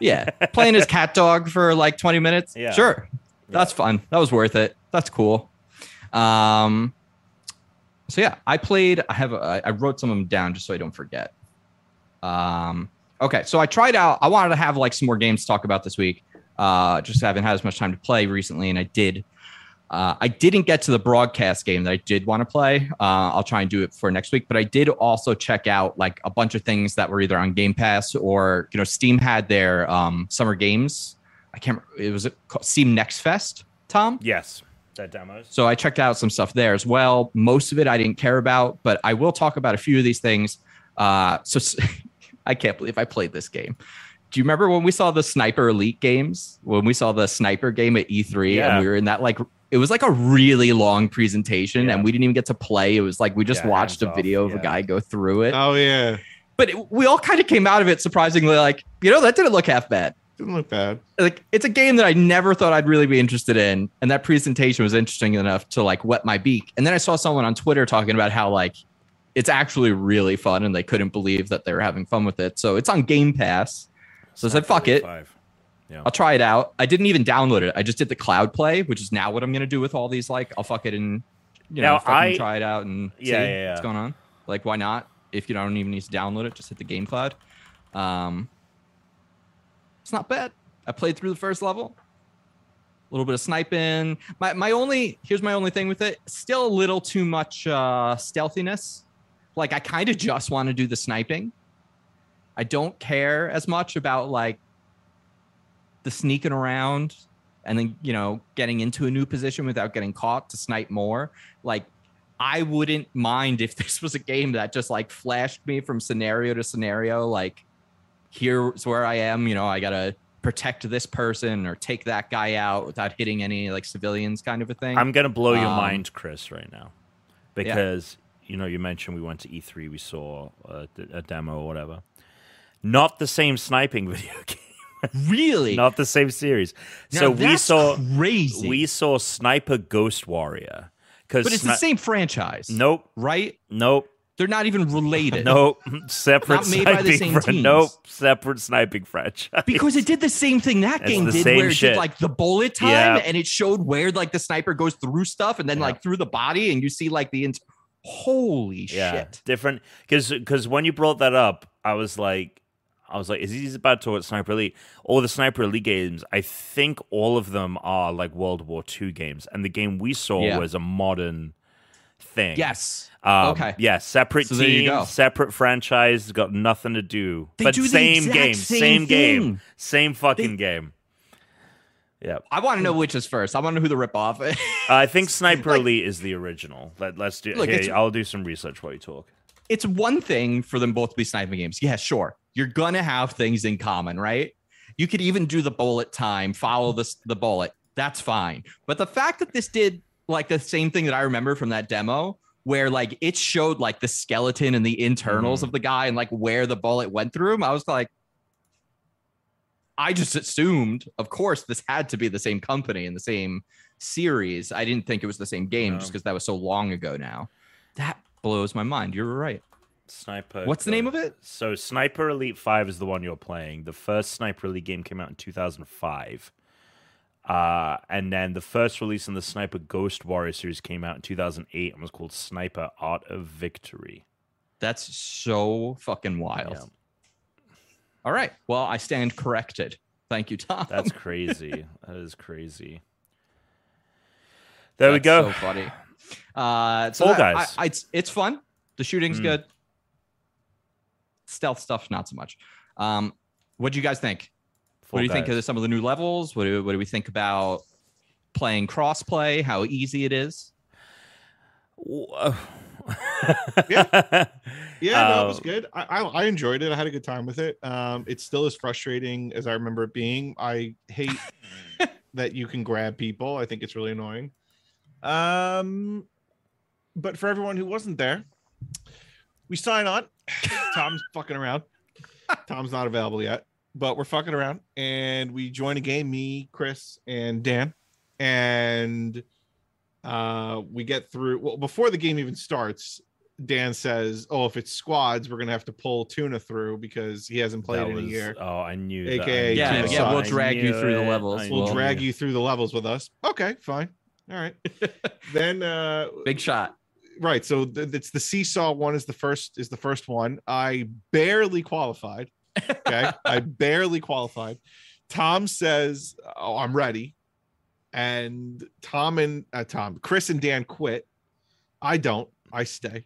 Yeah, [laughs] playing as cat dog for like 20 minutes. Yeah. Sure, that's fun. That was worth it. That's cool. Um, so yeah, I played. I have. I I wrote some of them down just so I don't forget. Um, okay, so I tried out. I wanted to have like some more games to talk about this week. Uh, just haven't had as much time to play recently, and I did. Uh, I didn't get to the broadcast game that I did want to play. Uh, I'll try and do it for next week. But I did also check out like a bunch of things that were either on Game Pass or you know Steam had their um, summer games. I can't. remember. It was Steam Next Fest. Tom. yes. That demos. So I checked out some stuff there as well. Most of it I didn't care about, but I will talk about a few of these things. Uh, so [laughs] I can't believe I played this game. Do you remember when we saw the Sniper Elite games? When we saw the Sniper game at E3 Yeah. and we were in that like it was like a really long presentation Yeah. and we didn't even get to play. It was like we just Yeah, watched a off, video of a guy go through it. Oh yeah, But it, we all kind of came out of it surprisingly like, you know, that didn't look half bad didn't look bad. like it's a game that I never thought I'd really be interested in, and that presentation was interesting enough to like wet my beak. And then I saw someone on Twitter talking about how like it's actually really fun, and they couldn't believe that they were having fun with it. So it's on Game Pass. So I said, "Fuck it, Five. I'll try it out." I didn't even download it. I just did the cloud play, which is now what I'm gonna do with all these. Like, I'll fuck it and you know Now, fucking I- try it out and see Yeah, yeah, yeah. what's going on. Like, why not? If you don't even need to download it, just hit the game cloud. Um, it's not bad. I played through the first level. A little bit of sniping. My my only here's my only thing with it. Still a little too much uh, stealthiness. Like I kind of just want to do the sniping. I don't care as much about like the sneaking around and then you know getting into a new position without getting caught to snipe more. Like I wouldn't mind if [laughs] this was a game that just like flashed me from scenario to scenario. Like here's where I am. You know, I gotta protect this person or take that guy out without hitting any like civilians, kind of a thing. I'm gonna blow your Um, mind, Chris, right now, because you know you mentioned we went to E3, we saw a, a demo or whatever. Not the same sniping [laughs] video game, really not the same series. Now so we saw crazy. we saw Sniper Ghost Warrior because but it's the same franchise. Nope, right? nope, They're not even related. nope. Separate Not made by the sniping. same fran- teams. Nope, separate sniping franchise. Because it did the same thing that game the did, same where it shit. did like the bullet time, Yeah. and it showed where like the sniper goes through stuff, and then Yeah. like through the body, and you see like the holy yeah, shit. different. Because because when you brought that up, I was like, I was like, is he about to talk about Sniper Elite? All the Sniper Elite games, I think all of them are like World War II games, and the game we saw Yeah. was a modern thing. Yes. Um, Okay. Yeah, separate So team, separate franchise, got nothing to do. They but do same game, same same game, same fucking game. Yeah, I want to know which is first. I want to know who the ripoff is. I think [laughs] Sniper Like- Elite is the original. Let, let's do. Look, it's- I'll do some research while you talk. it's one thing for them both to be sniping games. Yeah, sure. You're gonna have things in common, right? You could even do the bullet time, follow the the bullet. That's fine. But the fact that this did like the same thing that I remember from that demo, where like it showed like the skeleton and the internals Mhm. of the guy and like where the bullet went through him, I was like, I just assumed, of course, this had to be the same company and the same series. I didn't think it was the same game No. just because that was so long ago now. That blows my mind. You're right. Sniper. What's the name of it? So Sniper Elite 5 is the one you're playing. The first Sniper Elite game came out in 2005. Uh, and then the first release in the Sniper Ghost Warrior series came out in 2008 and was called Sniper Art of Victory. That's so fucking wild. Yeah. All right. Well, I stand corrected. Thank you, Tom. That's [laughs] crazy. that is crazy. There we go. So funny. Uh, so Fall that- Guys. I, I, it's, it's fun. The shooting's Mm. good. Stealth stuff, not so much. Um, what do you guys think? Fall what do you think of some of the new levels? What do, what do we think about playing crossplay? How easy it is? Whoa. Yeah. [laughs] Yeah, no, it was Uh, good. I, I I enjoyed it. I had a good time with it. Um, it's still as frustrating as I remember it being. I hate [laughs] that you can grab people. I think it's really annoying. Um, but for everyone who wasn't there, we sign on. [laughs] Tom's fucking around. Tom's not available yet, but we're fucking around, and we join a game. Me, Chris, and Dan, and uh, we get through. Well, before the game even starts, Dan says, "Oh, if it's squads, we're gonna have to pull Tuna through because he hasn't played That in a year. Oh, I knew. AKA I Yeah, Tuna yeah, we'll drag you knew through the levels. I We'll Well, drag knew you through the levels with us. Okay, fine. All right. [laughs] then, uh, Big shot. right. So th- it's the seesaw one is the first is the first one. I barely qualified. Okay, I barely qualified. Tom says, "Oh, I'm ready," and Tom and uh, Tom, Chris and Dan quit. I don't. I stay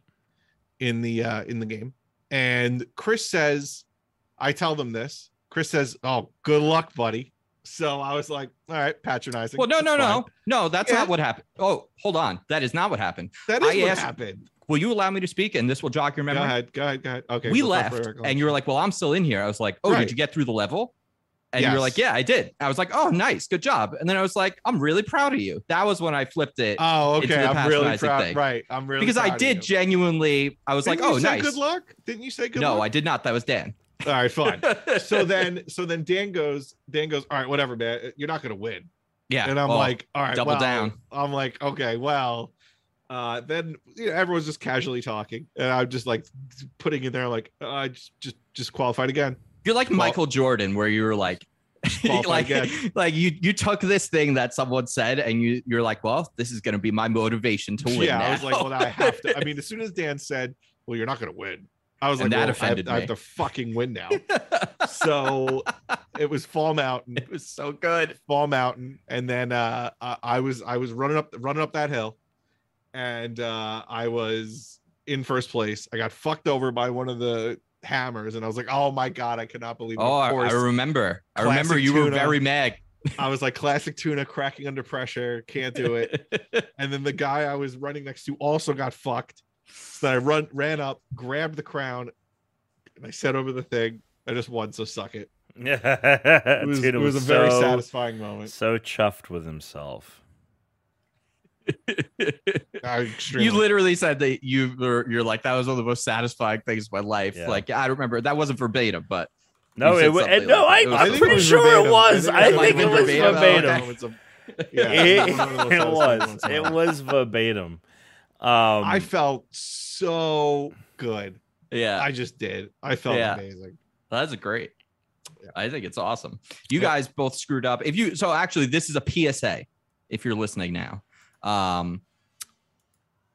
in the uh in the game. And Chris says, I tell them this. Chris says, "Oh, good luck, buddy." So I was like, "All right, patronizing." Well, no, no, fine. no, no. That's Yeah. not what happened. Oh, hold on. That is not what happened. That is I what asked- happened. Will you allow me to speak? And this will jog your memory. Go ahead, go ahead, go ahead. Okay, we left, and you were like, "Well, I'm still in here." I was like, "Oh, Right. did you get through the level?" And you were like, "Yeah, I did." I was like, "Oh, nice, good job." And then I was like, "I'm really proud of you." That was when I flipped it Oh, okay. I'm really proud. thing. Right, I'm really because I did genuinely. I was Didn't like, "Oh, nice." Good luck. Didn't you say good luck? no, luck? I did not. That was Dan. All right, fine. [laughs] so then, so then Dan goes. Dan goes. All right, whatever, man. You're not gonna win. yeah, and I'm oh, like, all right, double well, down. I'm like, okay, well, uh, then you know, everyone's just casually talking, and I'm just like putting in there, like, uh, I just just just qualified again. You're like Michael Jordan, where you were like, [laughs] like, again. [laughs] like you you took this thing that someone said, and you you're like, well, this is going to be my motivation to win. yeah, I was like, well, now I have to. I mean, as soon as Dan said, "Well, you're not gonna win," I was And like, that well, offended I, have, I have to fucking win now. [laughs] so it was Fall Mountain. it was so good. Fall Mountain, and then uh, I, I was I was running up running up that hill, and uh, I was in first place. I got fucked over by one of the hammers, and I was like, "Oh my god, I cannot believe." it." Oh, I, course, I remember. I remember Classic you were very mad. I was like, "Classic tuna, cracking under pressure, can't do it." [laughs] and then the guy I was running next to also got fucked. So I run ran up, grabbed the crown, and I set over the thing. I just won, so suck it. [laughs] Yeah, It was, Dude, it was, a very satisfying moment. So chuffed with himself. [laughs] I extremely- you literally said that you were you're like that was one of the most satisfying things of my life. Yeah. Like I remember that wasn't verbatim, but No, it was something no. like I, it was, I'm something. pretty sure it was. I think it was verbatim. verbatim. Okay. Moments of- yeah, It, one of the most [laughs] it satisfying was. moments of my It was verbatim. Um, I felt so good. yeah, I just did. I felt Yeah. amazing. that's great. Yeah. I think it's awesome. You Yeah. guys both screwed up. If you so actually this is a PSA if you're listening now. Um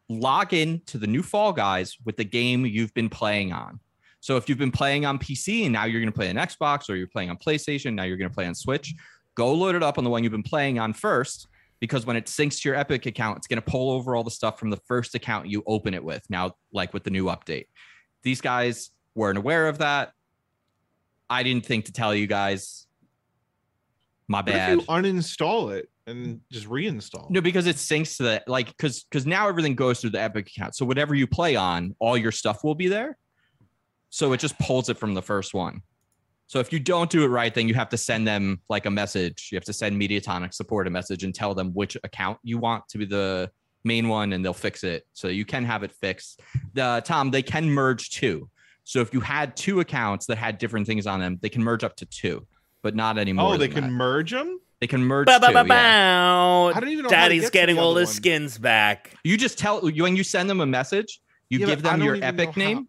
log in to the new Fall Guys with the game you've been playing on. So if you've been playing on PC and now you're going to play on Xbox or you're playing on PlayStation, now you're going to play on Switch, go load it up on the one you've been playing on first because when it syncs to your Epic account, it's going to pull over all the stuff from the first account you open it with. Now like with the new update. These guys weren't aware of that. I didn't think to tell you guys. My What if bad. you uninstall it and mm. just reinstall? No, because it syncs to the like because because now everything goes through the Epic account. So whatever you play on, all your stuff will be there. So it just pulls it from the first one. So if you don't do it right, then you have to send them like a message. You have to send Mediatonic support a message and tell them which account you want to be the main one, and they'll fix it. So you can have it fixed. The Tom, they can merge two. So if you had two accounts that had different things on them, they can merge up to two. but not anymore. Oh, they can that. merge them. They can merge. Bow, bow, too, bow, yeah. I don't even know Daddy's get getting all his skins back. You just tell when you send them a message, you Yeah, give them your epic know how- name.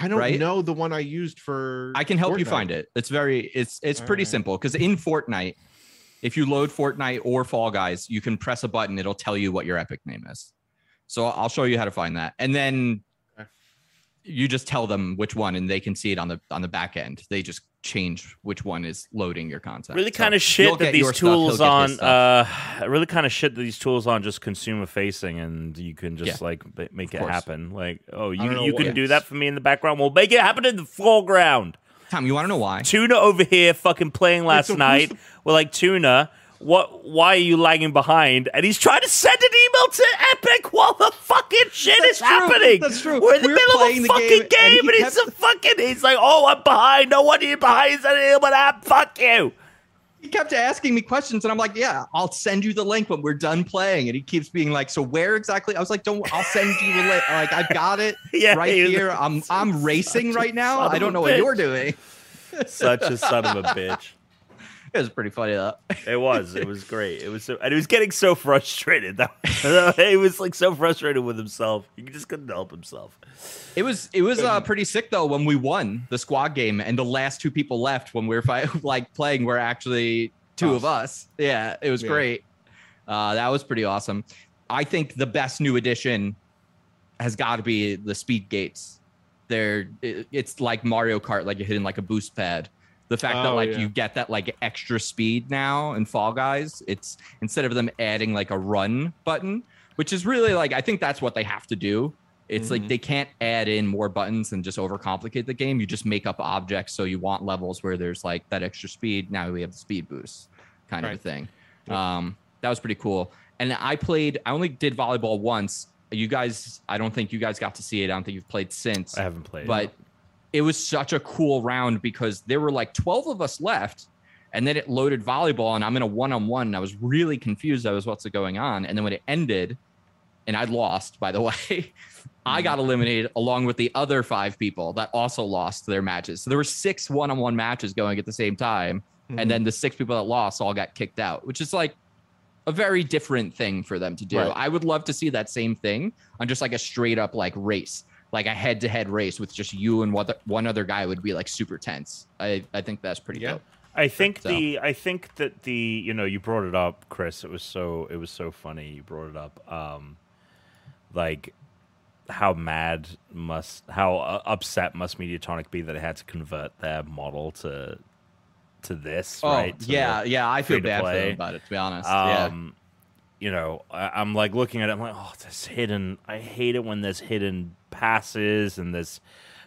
I don't Right? know the one I used for. I can help you find it. It's very it's it's pretty Alright. simple because in Fortnite, if you load Fortnite or Fall Guys, you can press a button. It'll tell you what your epic name is. So I'll show you how to find that, and then Okay. You just tell them which one, and they can see it on the on the back end. They just change which one is loading your content. Really So kind of shit that these your stuff, tools on. Uh, really kind of shit that these tools on just consumer facing, and you can just Yeah. like ba- make Of it course. happen. Like, oh, you you what- can do that for me in the background. We'll make it happen in the foreground. Tom, you want to know why? Tuna over here, fucking playing last night. the- We're like, Tuna, what? Why are you lagging behind? And he's trying to send an email to Epic while the fucking shit That's is true. happening. That's true. We're in the We were middle of a fucking game, game, and and, he he's a fucking. He's like, oh, I'm behind. No one here behind. He's an email app. Fuck you. he kept asking me questions and i'm like yeah i'll send you the link when we're done playing and he keeps being like so where exactly i was like don't i'll send you the link like i've got it [laughs] Yeah, right here i'm [laughs] i'm racing right now i don't know what you're doing Such a son of a [laughs] bitch. It was pretty funny though It was. It was great. It was so, and he was getting so frustrated. That [laughs] he was like so frustrated with himself. He just couldn't help himself. it was it was uh pretty sick though when we won the squad game and the last two people left when we were fight, [laughs] like playing were actually two of us yeah it was Yeah. great uh that was pretty awesome i think the best new addition has got to be the speed gates they're it- it's like mario kart like you're hitting like a boost pad the fact that Oh, like yeah. you get that like extra speed now in fall guys it's instead of them adding like a run button which is really like i think that's what they have to do. It's like Mhm. they can't add in more buttons and just overcomplicate the game. You just make up objects so you want levels where there's like that extra speed. Now we have the speed boost kind of a thing. Yep. um that was pretty cool. And i played i only did volleyball once. You guys i don't think you guys got to see it. I don't think you've played since. I haven't played. but it was such a cool round because there were like 12 of us left and then it loaded volleyball and i'm in a one-on-one and i was really confused i was what's going on. And then when it ended and i lost by the [laughs] way i got eliminated along with the other five people that also lost their matches. So there were six one-on-one matches going at the same time Mhm. and then the six people that lost all got kicked out which is like a very different thing for them to do. Right. i would love to see that same thing on just like a straight up like race like a head to head race with just you and one other- one other guy would be like super tense i i think that's pretty Yeah. dope I think So- the I think that the you know you brought it up, Chris. It was so it was so funny. You brought it up. Um, like how mad must how uh, upset must Mediatonic be that it had to convert their model to to this oh right? to yeah yeah i feel bad for play. them about it to be honest yeah um, you know, I, I'm like looking at it. I'm like, oh, this hidden. I hate it when there's hidden passes and there's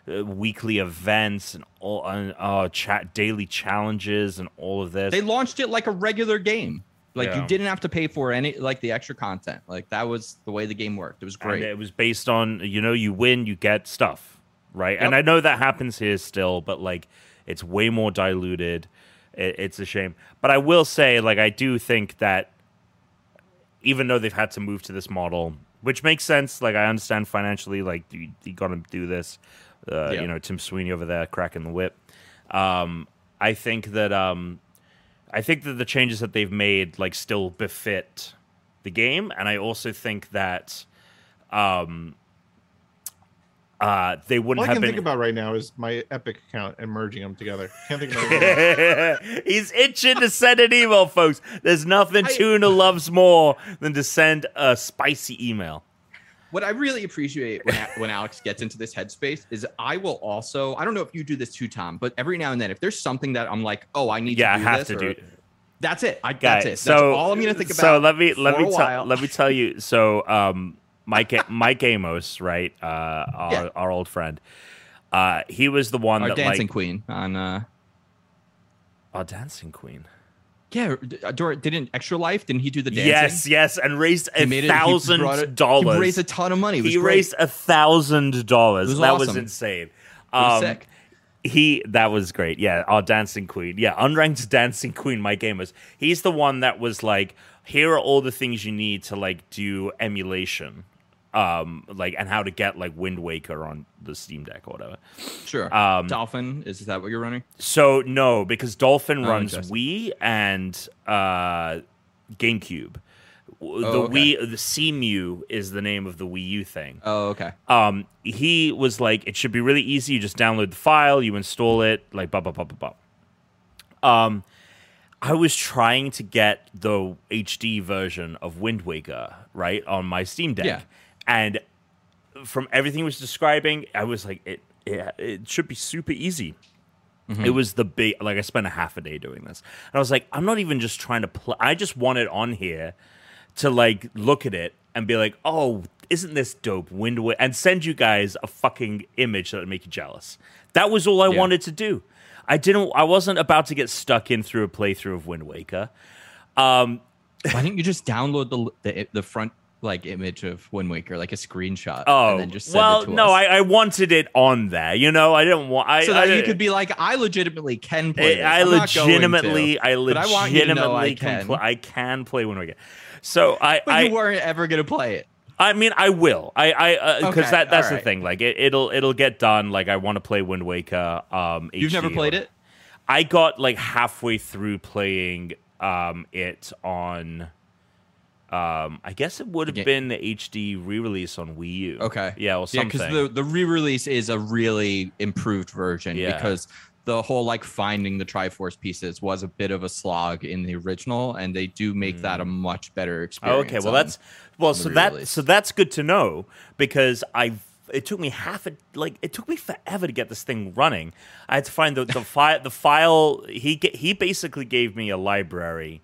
uh, weekly events and all and uh, chat daily challenges and all of this. they launched it like a regular game like Yeah. you didn't have to pay for any like the extra content like that was the way the game worked it was And great it was based on you know you win you get stuff right and i know that happens here still but like it's way more diluted it, it's a shame but i will say like i do think that even though they've had to move to this model which makes sense. Like i understand financially like you, you gotta do this uh, Yeah. you know tim sweeney over there cracking the whip. Um, i think that um, i think that the changes that they've made like still befit the game. And i also think that um uh they wouldn't I have can been think about right now is my Epic account and merging them together. Can't think of anything. [laughs] He's itching to send an email, folks. There's nothing I- Tuna loves more than to send a spicy email. what I really appreciate when, when Alex gets into this headspace is I will also I don't know if you do this too, Tom, but every now and then if there's something that I'm like, oh, I need Yeah, to do have this, to or- do. that's it. I, Guys, that's it. That's so all I'm gonna think about. So let me let me tell let me tell you. So um, Mike Mike Amos, right, uh, our Yeah. our old friend, uh, he was the one Our that dancing like queen on uh our dancing queen. yeah, uh, Dor- didn't extra life? Didn't he do the dancing? Yes, yes, and raised a made it- he thousand brought it- He raised a ton of money. It He great. raised a thousand dollars. It was That was insane. Um, sick. he that was great yeah our dancing queen yeah unranked dancing queen mike gamers he's the one that was like here are all the things you need to like do emulation um, like and how to get like Wind Waker on the Steam Deck or whatever. Sure. Um, Dolphin is that what you're running? So no, because Dolphin Oh, runs. Wii and uh, GameCube. The Oh, okay. Wii, the Cemu is the name of the Wii U thing. Oh, okay. Um, he was like, it should be really easy. You just download the file, you install it, like blah blah blah blah blah. Um, I was trying to get the HD version of Wind Waker right on my Steam Deck, Yeah. And from everything he was describing, I was like, it it, it should be super easy. It was the big like I spent a half a day doing this, and I was like, I'm not even just trying to play. I just want it on here to like look at it and be like, oh, isn't this dope? Wind Waker, and send you guys a fucking image that would make you jealous. That was all I Yeah. wanted to do. I didn't. I wasn't about to get stuck in through a playthrough of Wind Waker. Um, Why didn't you just download the the, the front like image of Wind Waker, like a screenshot, oh, and then just send well, it to no? I, I wanted it on there. You know, I didn't want. I, so that I, you could be like, I legitimately can play. This. I I'm not going legitimately, to, I but I want you to know legitimately I can. Pl- I can play Wind Waker. So I, But you weren't ever to play it. I mean, I will. I, I, because Okay, that that's the thing. Like, it, it'll, it'll get done. Like, I want to play Wind Waker. Um, You've never played it. I got like halfway through playing um it on. Um, I guess it would have Yeah. been the HD re-release on Wii U. Okay. Yeah, or Yeah, because the the re-release is a really improved version Yeah. because the whole like finding the Triforce pieces was a bit of a slog in the original, and they do make that a much better Oh, experience. okay, well that's well, so that so that's good to know because I it took me half a like it took me forever to get this thing running. I had to find the the [laughs] file the file he he basically gave me a library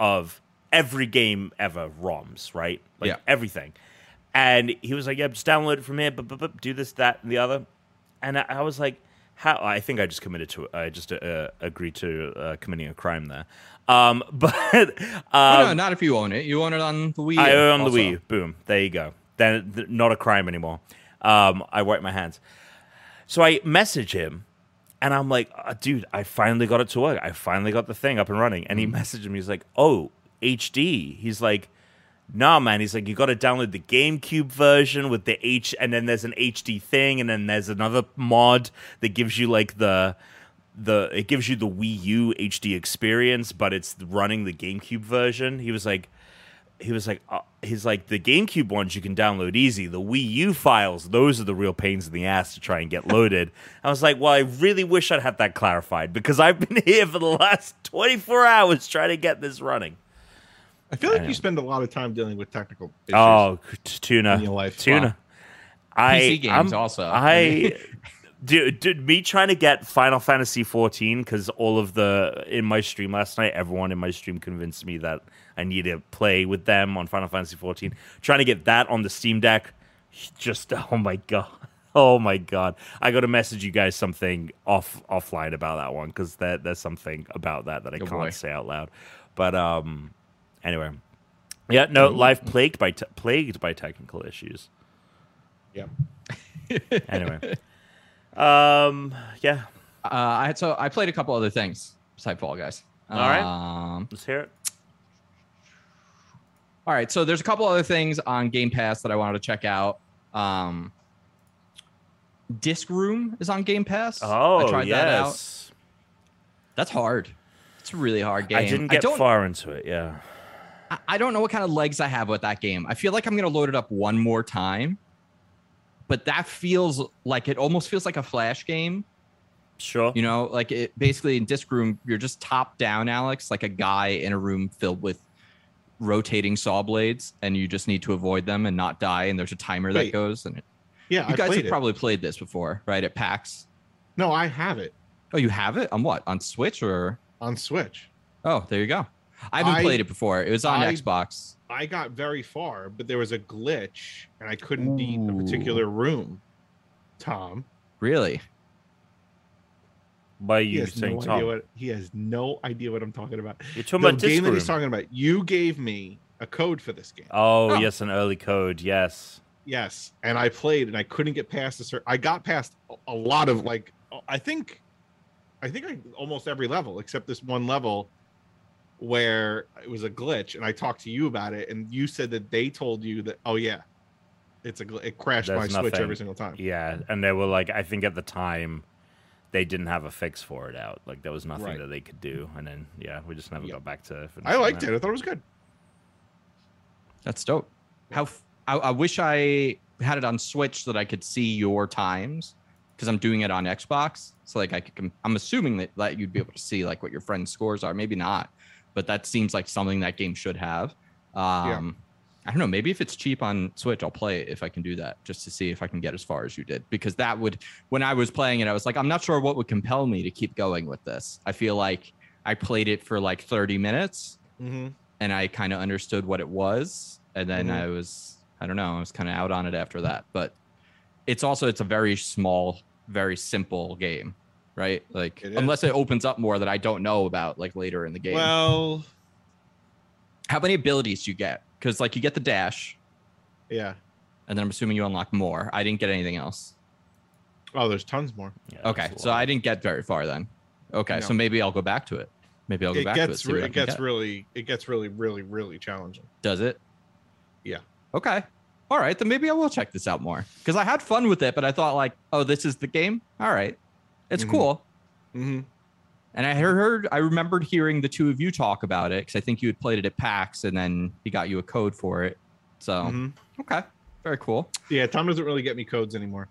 of every game ever ROMs, right? Like Yeah. everything. And he was like, "Yeah, just download it from here, but, do this, that, and the other." And I, I was like, "How?" I think I just committed to. I just uh, agreed to uh, committing a crime there. Um, [laughs] but um, Oh, no, not if you own it. You own it on the Wii. I own the. Wii. Boom. There you go. Then th- not a crime anymore. Um, I wipe my hands. So I message him, and I'm like, "Uh, dude, I finally got it to work. I finally got the thing up and running. And he Mm. messaged me. He's like, oh, HD. He's like, nah, man. He's like, you got to download the GameCube version with the H, and then there's an HD thing, and then there's another mod that gives you like the the it gives you the Wii U HD experience, but it's running the GameCube version. He was like, he was like, uh, he's like the GameCube ones you can download easy. The Wii U files, those are the real pains in the ass to try and get loaded. I was like, well, I really wish I'd had that clarified because I've been [laughs] here for the last 24 hours trying to get this running. I feel like I you spend a lot of time dealing with technical issues. Oh, tuna, in your life. tuna. Wow. I PC games I'm- also. I [laughs] dude, dude, me trying to get Final Fantasy 14 because all of the in my stream last night, everyone in my stream convinced me that I need to play with them on Final Fantasy 14. Trying to get that on the Steam Deck, just [laughs] oh my god. Oh my god! I got to message you guys something off offline about that one because there, there's something about that that I Oh, can't boy. say out loud. But um, anyway, yeah, no, life plagued by te- plagued by technical issues. Yeah. [laughs] Anyway, [laughs] um, yeah, Uh, I had so I played a couple other things besides Fall Guys. All right. Um, let's hear it. all right. So there's a couple other things on Game Pass that I wanted to check out. Um, Disc Room is on Game Pass. Oh, I tried that out. yes. That's hard. It's a really hard game. I didn't get don't, far into it. Yeah. I- don't know what kind of legs I have with that game. I feel like I'm gonna load it up one more time, but that feels like it almost feels like a flash game. Sure. You know, like it basically in disc room, you're just top down, Alex, like a guy in a room filled with rotating saw blades, and you just need to avoid them and not die. And there's a timer that goes. And it, Yeah, you I guys have it. probably played this before, right? At PAX. No, I have it Oh, you have it on what? On Switch or? on Switch. Oh, there you go. I haven't I- played it before. It was on I- Xbox. I got very far, but there was a glitch, and I couldn't beat a particular room. Tom, Really? By he you saying no Tom. what he has no idea what I'm talking about. You're talking the about game Disc that he's talking about. You gave me a code for this game. Oh, Oh. yes, an early code. Yes. Yes, and I played, and I couldn't get past the. Cer- I got past a- a lot of like, I think, I think I almost every level except this one level where it was a glitch, and I talked to you about it, and you said that they told you that. Oh yeah, it's a gl- it crashed There's my Switch every single time. Yeah, and they were like, I think at the time, they didn't have a fix for it out. Like there was nothing Right. that they could do, and then yeah, we just never Yeah. got back to. It. I liked that. it. I thought it was good. That's dope. How f- I, I wish I had it on Switch so that I could see your times because I'm doing it on Xbox. So like I could, com- I'm assuming that, that you'd be able to see like what your friends' scores are. Maybe not, but that seems like something that game should have. Um, I don't know. Maybe if it's cheap on Switch, I'll play it if I can do that, just to see if I can get as far as you did. Because that would, when I was playing it, I was like, I'm not sure what would compel me to keep going with this. I feel like I played it for like 30 minutes Mm-hmm. and I kind of understood what it was, and then Mhm. I was I don't know I was kind of out on it after that. But it's also it's a very small, very simple game, right? Like It is. unless it opens up more that I don't know about like later in the game. Well, How many abilities do you get? Because like you get the dash, yeah. and then I'm assuming you unlock more. I didn't get anything else. Oh, there's tons more. Yeah, Okay, so. I didn't get very far then. Okay, No. so maybe I'll go back to it. Maybe I'll go It back to it. gets re- it gets get. really it gets really really really challenging. Does it? Yeah. Okay. All right, then maybe I will check this out more because I had fun with it, but I thought like, oh, this is the game. All right, it's Mhm. cool. Mm-hmm. And I heard, heard, I remembered hearing the two of you talk about it because I think you had played it at PAX, and then he got you a code for it. So Mm-hmm. okay, very cool. Yeah, Tom doesn't really get me codes anymore.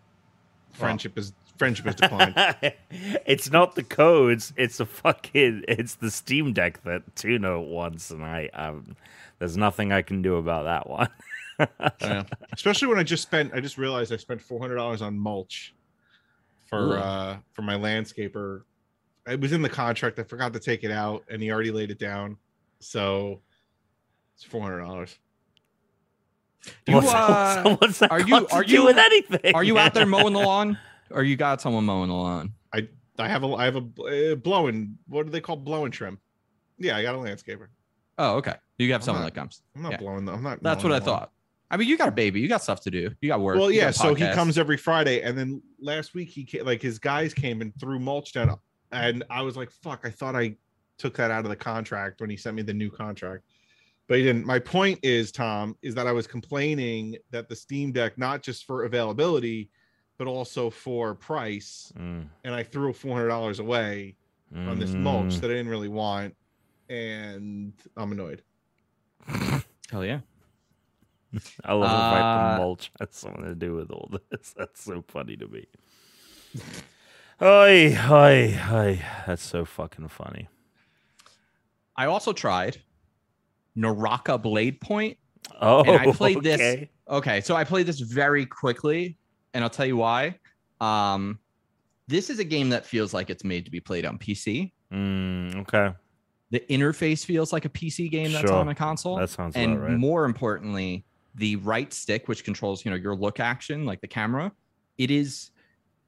Friendship is friendship is declined. [laughs] it's not the codes. It's the fucking. It's the Steam Deck that Tuna wants, and I. Um, there's nothing I can do about that one. [laughs] Yeah. Especially when I just spent I just realized I spent four hundred dollars on mulch for Ugh. uh for my landscaper. It was in the contract. I forgot to take it out and he already laid it down. So it's four hundred dollars. You, what's, uh, that, [laughs] what's that are you- are you- with anything? Are you out there mowing the [laughs] lawn, or you got someone mowing the lawn? I I have a I have a uh, blowing what do they call blowing trim? Yeah, I got a landscaper. Oh, okay. You have I'm someone not- that comes. I'm not Yeah. blowing the, I'm not That's what I lawn. thought. I mean, you got a baby. You got stuff to do. You got work. Well, yeah. So he comes every Friday, and then last week he came, like his guys came and threw mulch down, and I was like, "Fuck!" I thought I took that out of the contract when he sent me the new contract, but he didn't. My point is, Tom, is that I was complaining that the Steam Deck, not just for availability, but also for price, Mm, and I threw four hundred dollars away on this mulch mm. that I didn't really want, and I'm annoyed. [laughs] Hell yeah. [laughs] I love the fact Uh, the mulch has something to do with all this. [laughs] That's so funny to me. Hi, hi, hi. That's so fucking funny. I also tried Naraka Blade Point. Oh, And I played [laughs] this- okay. Okay, so I played this very quickly, and I'll tell you why. Um, this is a game that feels like it's made to be played on PC. Mm, okay, The interface feels like a PC game that's Sure. on a console. that sounds and right. more importantly, the right stick, which controls you know your look action, like the camera, it is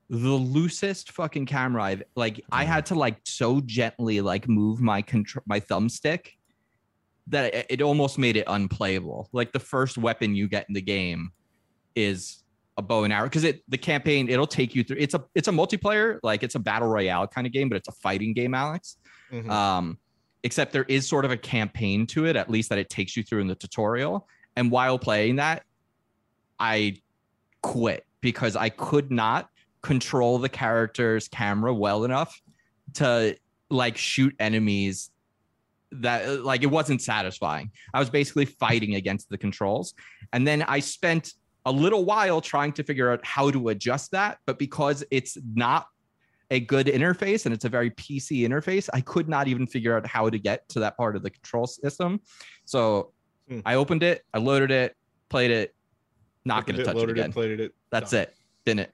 the loosest fucking camera I've like. I Mhm. had to like so gently like move my control my thumbstick that it, it almost made it unplayable. Like the first weapon you get in the game is a bow and arrow because it the campaign it'll take you through. It's a it's a multiplayer like it's a battle royale kind of game, but it's a fighting game, Alex Mhm. um, except there is sort of a campaign to it, at least that it takes you through in the tutorial. And while playing that, I quit because I could not control the character's camera well enough to like shoot enemies that like it wasn't satisfying. I was basically fighting against the controls. And then I spent a little while trying to figure out how to adjust that, but because it's not a good interface and it's a very PC interface, I could not even figure out how to get to that part of the control system. So Hmm. I opened it, I loaded it, played it, not going Opened to touch it loaded again. played it. That's done. it. Didn't.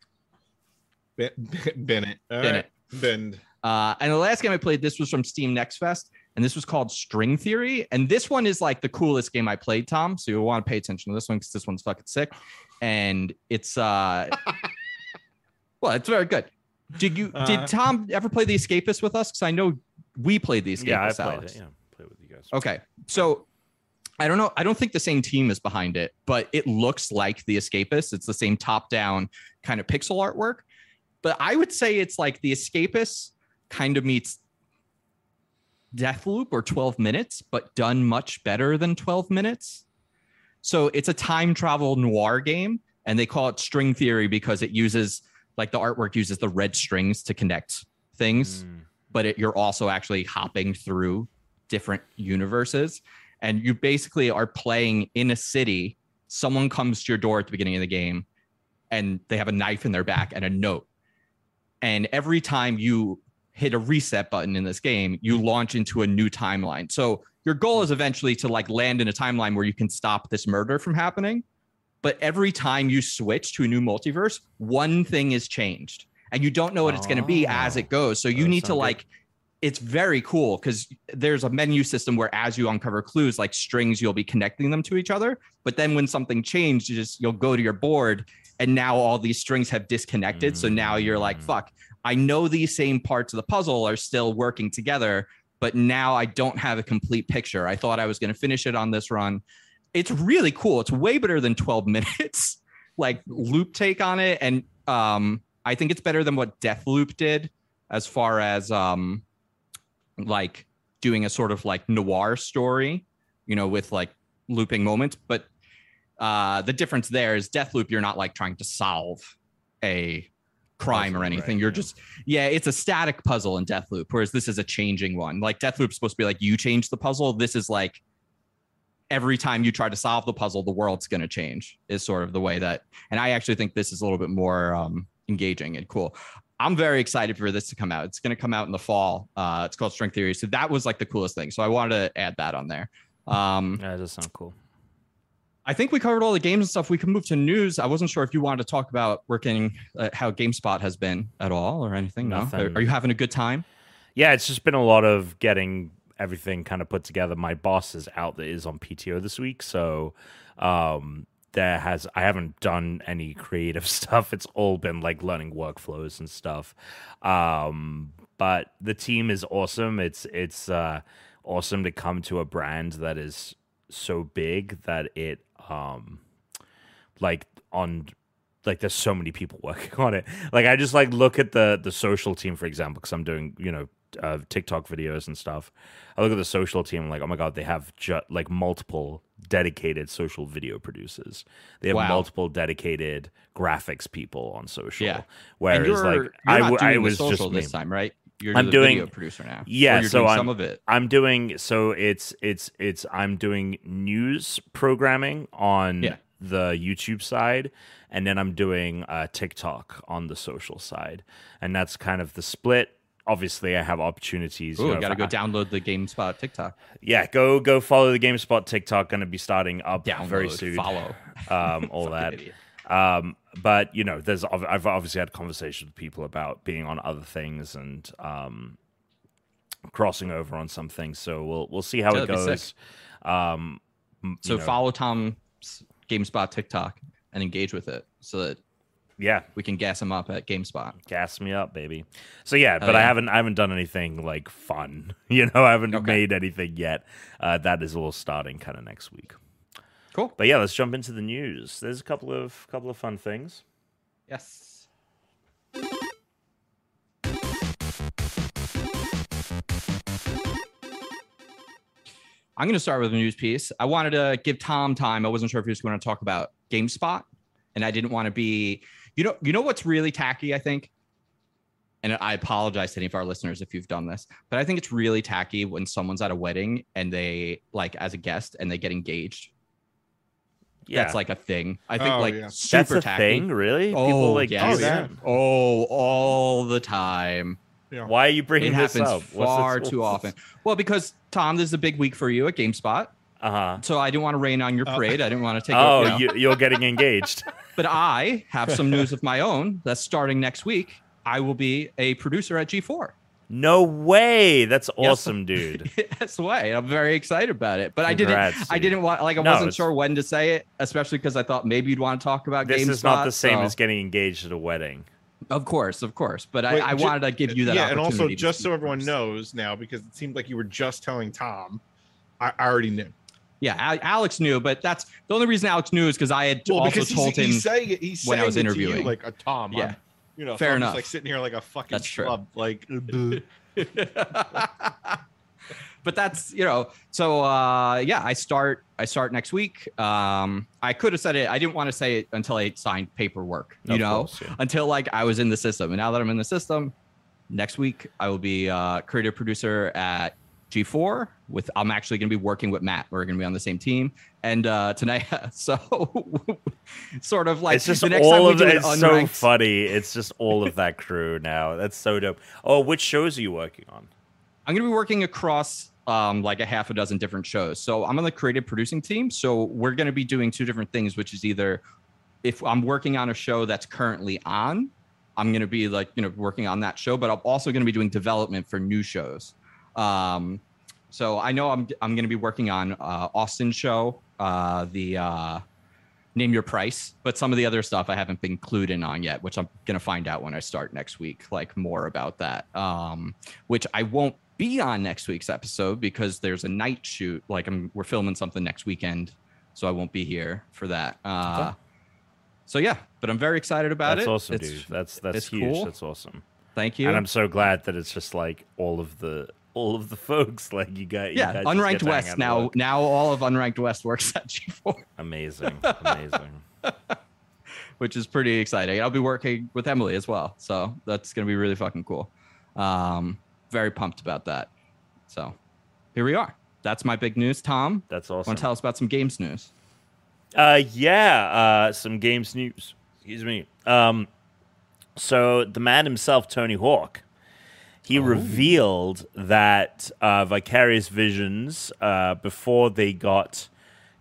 Ben- [laughs] Bennett. All Bennett. right. Bend. Uh, and the last game I played, this was from Steam Next Fest, and this was called String Theory. And this one is like the coolest game I played, Tom. So you'll want to pay attention to this one because this one's fucking sick. And it's uh [laughs] well, it's very good. Did you Uh, did Tom ever play the Escapist with us? Because I know we played the Escapist. yeah, I played Alex. it. Yeah, played with you guys. Okay. So I don't know. I don't think the same team is behind it, but it looks like The Escapist. It's the same top down kind of pixel artwork. But I would say it's like The Escapist kind of meets Deathloop or 12 minutes, but done much better than 12 minutes. So it's a time travel noir game. and they call it string theory because it uses like the artwork uses the red strings to connect things, Mm. but it, you're also actually hopping through different universes, and you basically are playing in a city. Someone comes to your door at the beginning of the game, and they have a knife in their back and a note. And every time you hit a reset button in this game, you launch into a new timeline. So your goal is eventually to like land in a timeline where you can stop this murder from happening. But every time you switch to a new multiverse, one thing is changed. And you don't know what it's going to be as Oh. it goes. So you need to like it's very cool because there's a menu system where as you uncover clues like strings you'll be connecting them to each other. But then when something changed you just you'll go to your board and now all these strings have disconnected. So now you're like Mm. fuck i know these same parts of the puzzle are still working together but now i don't have a complete picture. I thought i was going to finish it on this run. It's really cool. It's way better than 12 [laughs] minutes like loop take on it. And um i think it's better than what Deathloop did as far as um like doing a sort of like noir story, you know, with like looping moments. But uh, the difference there is Deathloop, you're not like trying to solve a crime or anything. right, you're yeah. just, yeah, it's a static puzzle in Deathloop, whereas this is a changing one. Like Deathloop's supposed to be like you change the puzzle. This is like every time you try to solve the puzzle, the world's going to change, is sort of the way that, and I actually think this is a little bit more um, engaging and cool. I'm very excited for this to come out. It's going to come out in the fall. Uh, it's called String Theory. So that was like the coolest thing. So I wanted to add that on there. Um, Yeah, [laughs] that does sound cool. I think we covered all the games and stuff. We can move to news. I wasn't sure if you wanted to talk about working, uh, how GameSpot has been at all or anything. No. Nothing. Are, are you having a good time? Yeah, it's just been a lot of getting everything kind of put together. My boss is out that is on PTO this week, so um there has I haven't done any creative [laughs] stuff. It's all been like learning workflows and stuff. Um but the team is awesome. It's it's uh awesome to come to a brand that is so big that it um like on like there's so many people [laughs] working on it like i just like look at the the social team for example because i'm doing you know uh, tiktok videos and stuff i look at the social team I'm like oh my god they have ju- like multiple dedicated social video producers they have Wow. multiple dedicated graphics people on social Yeah. whereas you're, like you're I not w- doing I the was social just this me. time, right? You're I'm doing- video producer now. Yeah, so doing I'm- some of it. I'm doing so it's it's it's I'm doing news programming on Yeah. the YouTube side and then I'm doing uh, TikTok on the social side. And that's kind of the split. Obviously, I have opportunities. you know, got to go I- download the GameSpot TikTok. Yeah, go go follow the GameSpot TikTok. Going to be starting up Download, very soon. follow. um, [laughs] all that. Um, but you know, there's I've obviously had conversations with people about being on other things and um, crossing over on some things. So we'll we'll see how it that'd be goes. Um, So know, follow Tom's GameSpot TikTok and engage with it so that yeah, we can gas him up at GameSpot. gas me up, baby. So yeah, Oh, but I haven't I haven't done anything like fun. [laughs] You know, I haven't Okay. made anything yet. Uh, that is all starting kind of next week. Cool. But yeah, let's jump into the news. There's a couple of couple of fun things. Yes. I'm going to start with a news piece. I wanted to give Tom time. I wasn't sure if he was going to talk about GameSpot, and I didn't want to be. You know, you know what's really tacky. I think, and I apologize to any of our listeners if you've done this, but I think it's really tacky when someone's at a wedding and they like as a guest and they get engaged. Yeah, That's like a thing. I think Oh, like yeah. super that's a tacky. thing, really. Oh, People like yes. do oh, that. Oh, all the time. Yeah. Why are you bringing It this happens up? What's far [laughs] too often. Well, because Tom, this is a big week for you at GameSpot, Uh huh. so I didn't want to rain on your Oh. parade. I didn't want to take. Oh, you know. you, you're getting engaged. [laughs] but I have some news of my own that's starting next week. I will be a producer at G4. no way. That's awesome, dude. [laughs] That's why I'm very excited about it. But I didn't. I didn't want like I No, wasn't sure when to say it, especially because I thought maybe you'd want to talk about This GameSpot. is not the same so- as getting engaged at a wedding. Of course, of course. But Wait, I, I ju- wanted to give you that. yeah, and also just so everyone first. knows now, because it seemed like you were just telling Tom. I, I already knew. Yeah, Alex knew, but that's the only reason Alex knew is because I had Well, also told he's, him. he's saying it. He's when I was to you interviewing. like a Tom. Yeah. I'm, you know, Fair so enough. Like sitting here like a fucking That's schlub, like. [laughs] but but that's you know so uh yeah i start i start next week um i could have said it i didn't want to say it until i signed paperwork you Of know course, yeah. until like i was in the system and now that i'm in the system next week i will be uh creative producer at g4 with i'm actually going to be working with matt we're going to be on the same team and uh tonight [laughs] so sort of like it's just the next time all of it. It's so funny. It's just all of that crew now. That's so dope. Oh, which shows are you working on? I'm going to be working across um, like a half a dozen different shows. So I'm on the creative producing team. So we're going to be doing two different things, which is either if I'm working on a show that's currently on, I'm going to be like, you know, working on that show, but I'm also going to be doing development for new shows. Um, so I know I'm, I'm going to be working on uh, Austin show, uh, the uh, name your price, but some of the other stuff I haven't been clued in on yet, which I'm going to find out when I start next week, like more about that. Um, which I won't be on next week's episode because there's a night shoot. Like I'm, we're filming something next weekend, so I won't be here for that. Uh, Okay. So yeah, but I'm very excited about That's it. That's awesome, It's- dude. That's that's huge. cool. That's awesome. Thank you. And I'm so glad that it's just like all of the all of the folks [laughs] like you got. you yeah, guys unranked West now. work. Now all of unranked West works [laughs] at G4, Amazing, amazing. [laughs] which is pretty exciting. I'll be working with Emily as well, so that's gonna be really fucking cool. Um, very pumped about that. So here we are. That's my big news. Tom, That's awesome. want to tell us about some games news? Uh, yeah, uh, some games news. Excuse me. Um, so the man himself, Tony Hawk, he revealed that uh, Vicarious Visions, uh, before they got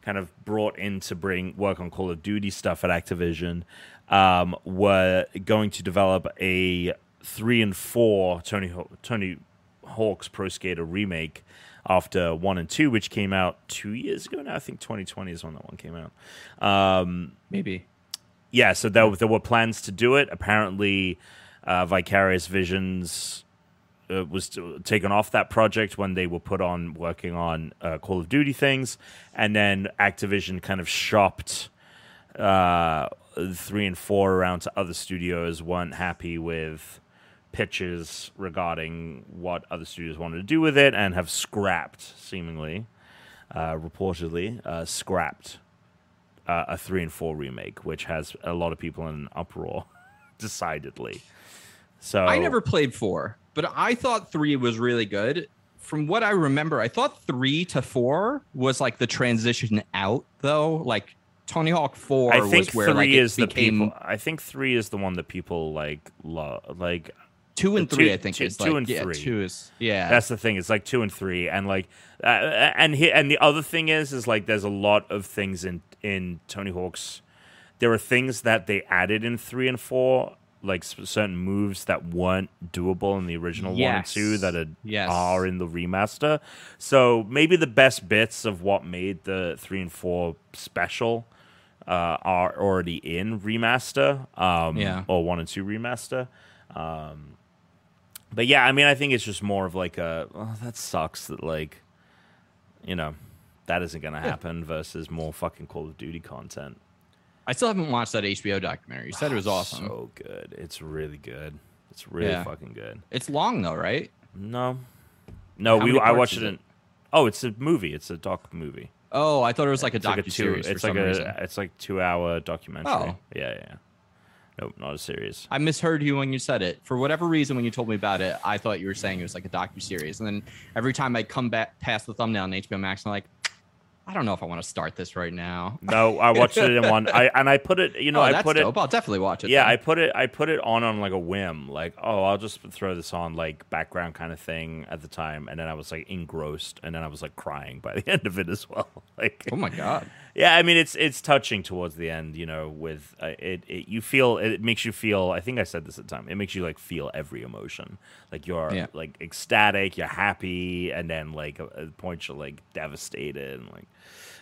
kind of brought in to bring work on Call of Duty stuff at Activision, um, were going to develop a three and four Tony Haw- Tony Hawk's Pro Skater remake after one and two, which came out two years ago now. I think 2020 is when that one came out. Um, Maybe. yeah, so there, there were plans to do it. Apparently, uh, Vicarious Visions uh, was taken off that project when they were put on working on uh, Call of Duty things, and then Activision kind of shopped uh, three and four around to other studios. weren't happy with pitches regarding what other studios wanted to do with it, and have scrapped, seemingly, uh, reportedly, uh, scrapped uh, a three and four remake, which has a lot of people in an uproar, [laughs] decidedly. So I never played four, but I thought three was really good. From what I remember, I thought three to four was like the transition out, though. Like Tony Hawk Four I think was where three like is the people. I think three is the one that people like love. Like two and two- three. I think two- is two like, and yeah, three. Two is yeah. That's the thing. It's like two and three, and like, uh, and he, and the other thing is, is like, there's a lot of things in in Tony Hawk's. There are things that they added in three and four, like certain moves that weren't doable in the original one and two that are Yes. are in the remaster. So maybe the best bits of what made the three and four special uh, are already in remaster, um, Yeah. or one and two remaster. Um, but yeah, I mean, I think it's just more of like a oh, that sucks that like, you know, that isn't gonna happen versus more fucking Call of Duty content. I still haven't watched that HBO documentary. You said it was awesome. So good. It's really good. It's really Yeah. fucking good. it's long though, right? No, no, How we I watched it it? in. Oh, it's a movie. It's a doc movie. Oh, I thought it was like a It's like series It's like a. reason. It's like two hour documentary. Oh. Yeah, yeah. yeah. Nope, not a series. I misheard you when you said it. For whatever reason, when you told me about it, I thought you were saying it was like a docu series. And then every time I come back past the thumbnail on HBO Max, I'm like, I don't know if I want to start this right now. No, I watched it in one. I [laughs] and I put it. You know, oh, I put it. dope. I'll definitely watch it. Yeah, then. I put it. I put it on on like a whim, like oh, I'll just throw this on like background kind of thing at the time, and then I was like engrossed, and then I was like crying by [laughs] the end of it as well. Like, Oh my god. Yeah, I mean it's it's touching towards the end, you know. With uh, it, it, you feel it makes you feel. I think I said this at the time. It makes you like feel every emotion. Like you're Yeah. like ecstatic, you're happy, and then like at a point you're like devastated, and like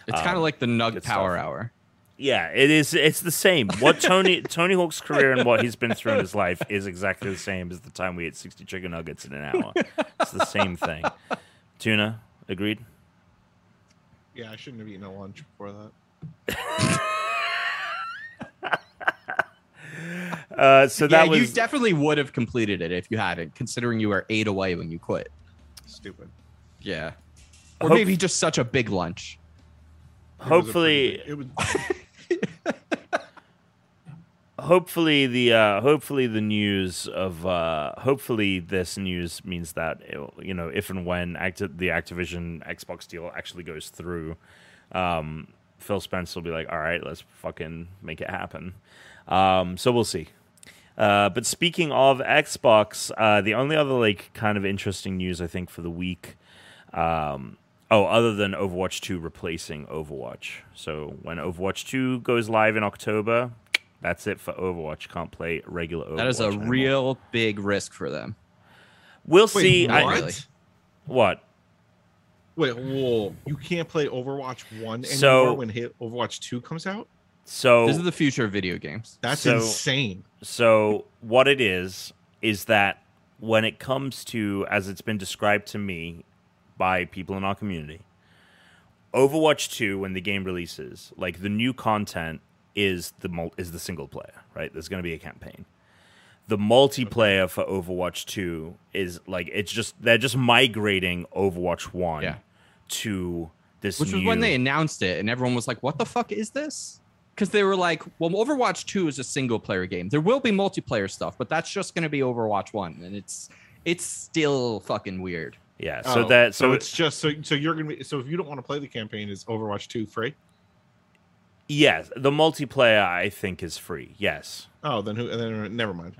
It's kind Um, of like the Nug Power stuff. Hour. yeah, it is. It's the same. What [laughs] Tony Tony Hawk's career and what he's been through in his life is exactly the same as the time we ate sixty chicken nuggets in an hour. It's the same thing. Tuna, agreed. Yeah, I shouldn't have eaten a lunch before that. [laughs] Uh, so that yeah, was you definitely would have completed it if you hadn't, considering you were eight away when you quit. Stupid. Yeah. or Hope- maybe just such a big lunch. It was a pretty hopefully, it was hopefully the uh, hopefully the news of uh, hopefully this news means that you know if and when Acti- the Activision Xbox deal actually goes through, um, Phil Spencer will be like, all right, let's fucking make it happen. Um, so we'll see. Uh, but speaking of Xbox, uh, the only other like kind of interesting news I think for the week. Um, oh, other than Overwatch 2 replacing Overwatch. So when Overwatch 2 goes live in October, that's it for Overwatch. Can't play regular Overwatch. That is a anymore. real big risk for them. We'll Wait, see. what? I, really. what? Wait, whoa! You can't play Overwatch One anymore So- when hit Overwatch Two comes out. So This is the future of video games. That's So- insane. So what it is is that when it comes to as it's been described to me by people in our community, Overwatch 2 when the game releases, like the new content is the mul- is the single player, right? There's going to be a campaign. The multiplayer for Overwatch 2 is like it's just they're just migrating Overwatch 1 Yeah. to this Which was when they announced it, and everyone was like, "What the fuck is this?" Because they were like, "Well, Overwatch Two is a single player game. There will be multiplayer stuff, but that's just going to be Overwatch One, and it's it's still fucking weird." Yeah, so Oh, that so so it's just so so you're gonna be so if you don't want to play the campaign, is Overwatch Two free? Yes, the multiplayer I think is free. Yes. Oh, then who? Then never mind.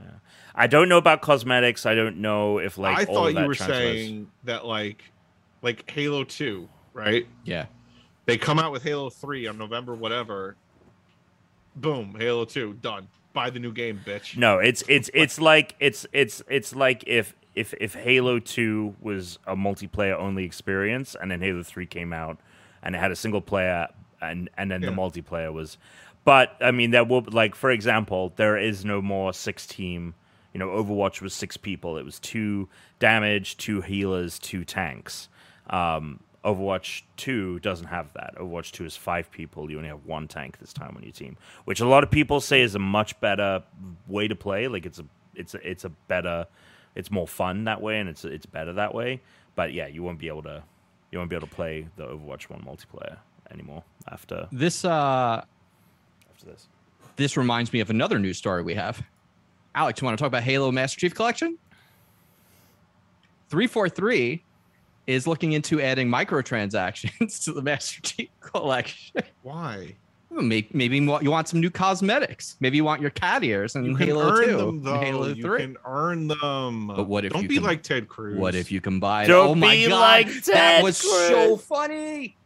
I don't know about cosmetics. I don't know if like I all thought of that you were transfers. saying that like like Halo Two, right? Yeah, They come out with Halo Three on November whatever. Boom, Halo Two done. Buy the new game, bitch. No, it's it's it's like it's it's it's like if if if Halo Two was a multiplayer only experience, and then Halo Three came out, and it had a single player, and and then the multiplayer was. But I mean, that will like for example, there is no more six team. You know, Overwatch was six people. It was two damage, two healers, two tanks. Um, Overwatch 2 doesn't have that. Overwatch 2 is five people. You only have one tank this time on your team, which a lot of people say is a much better way to play. Like it's a it's a, it's a better it's more fun that way and it's it's better that way. But yeah, you won't be able to you won't be able to play the Overwatch 1 multiplayer anymore after this uh, after this. this reminds me of another news story we have. Alex, you want to talk about Halo Master Chief Collection? Three four three is looking into adding microtransactions [laughs] to the Master Chief Collection. Why? Maybe, maybe you want- some new cosmetics. Maybe you want your cat ears and You can Halo earn 2 them and though. Halo you 3. can earn them. But what if Don't you be can- like Ted Cruz? What if you can buy? Don't oh my be god, like that Ted was so funny.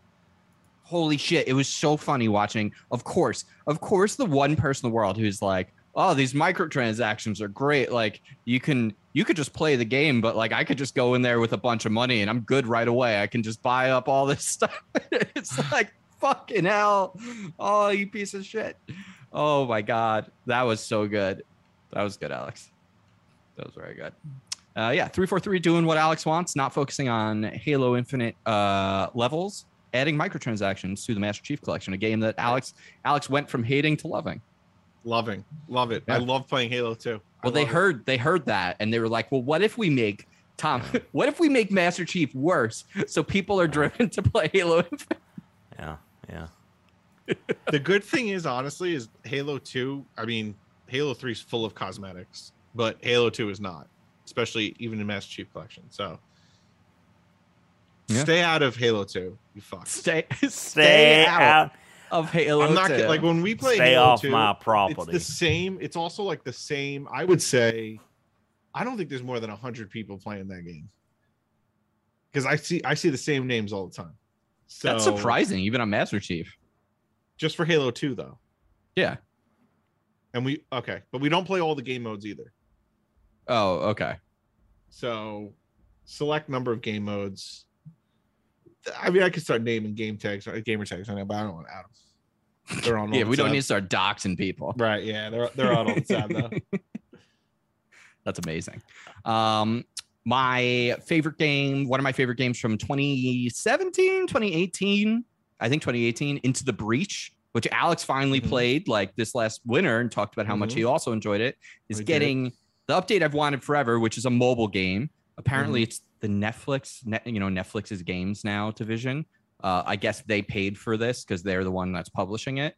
Holy shit, it was so funny watching. Of course, of course, the one person in the world who's like, "Oh, these microtransactions are great. Like you can you could just play the game, but like I could just go in there with a bunch of money and I'm good right away. I can just buy up all this [laughs] stuff." it's [sighs] like fucking hell. Oh, you piece of shit. Oh my god, that was so good. That was good, Alex. That was very good. Uh, yeah, three four three doing what Alex wants, not focusing on Halo Infinite uh, levels, adding microtransactions to the Master Chief Collection, a game that Alex Alex went from hating to loving. Loving, love it. I love playing Halo too. Well, they love it. heard they heard that and they were like, well, what if we make Tom? [laughs] What if we make Master Chief worse so people are driven to play Halo [laughs] Yeah, yeah. [laughs] the good thing is honestly is Halo 2, I mean, Halo 3 is full of cosmetics, but Halo 2 is not, especially even in Master Chief Collection. So Yeah. stay out of Halo 2, you fuck. Stay [laughs] stay, Stay out, out. of Halo. I'm not 2. like when we play Stay Halo off 2, my it's property. the same. It's also like the same. I would say, I don't think there's more than hundred people playing that game because I see I see the same names all the time. So That's surprising, even on Master Chief. Just for Halo 2 though. Yeah. And we okay, but we don't play all the game modes either. Oh, okay. So select number of game modes. I mean, I could start naming game tags, or gamer tags on it, but I don't want them. They're on. [laughs] Yeah, we don't need to start doxing people. Right? Yeah, they're they're on all the time though. [laughs] That's amazing. Um, my favorite game, one of my favorite games from 2017, 2018, I think 2018, Into the Breach, which Alex finally Mhm. played like this last winter and talked about how much Mhm. he also enjoyed it, is did. getting the update I've wanted forever, which is a mobile game. Apparently, Mm-hmm. it's the Netflix, net, you know, Netflix's games now division. Uh, I guess they paid for this because they're the one that's publishing it.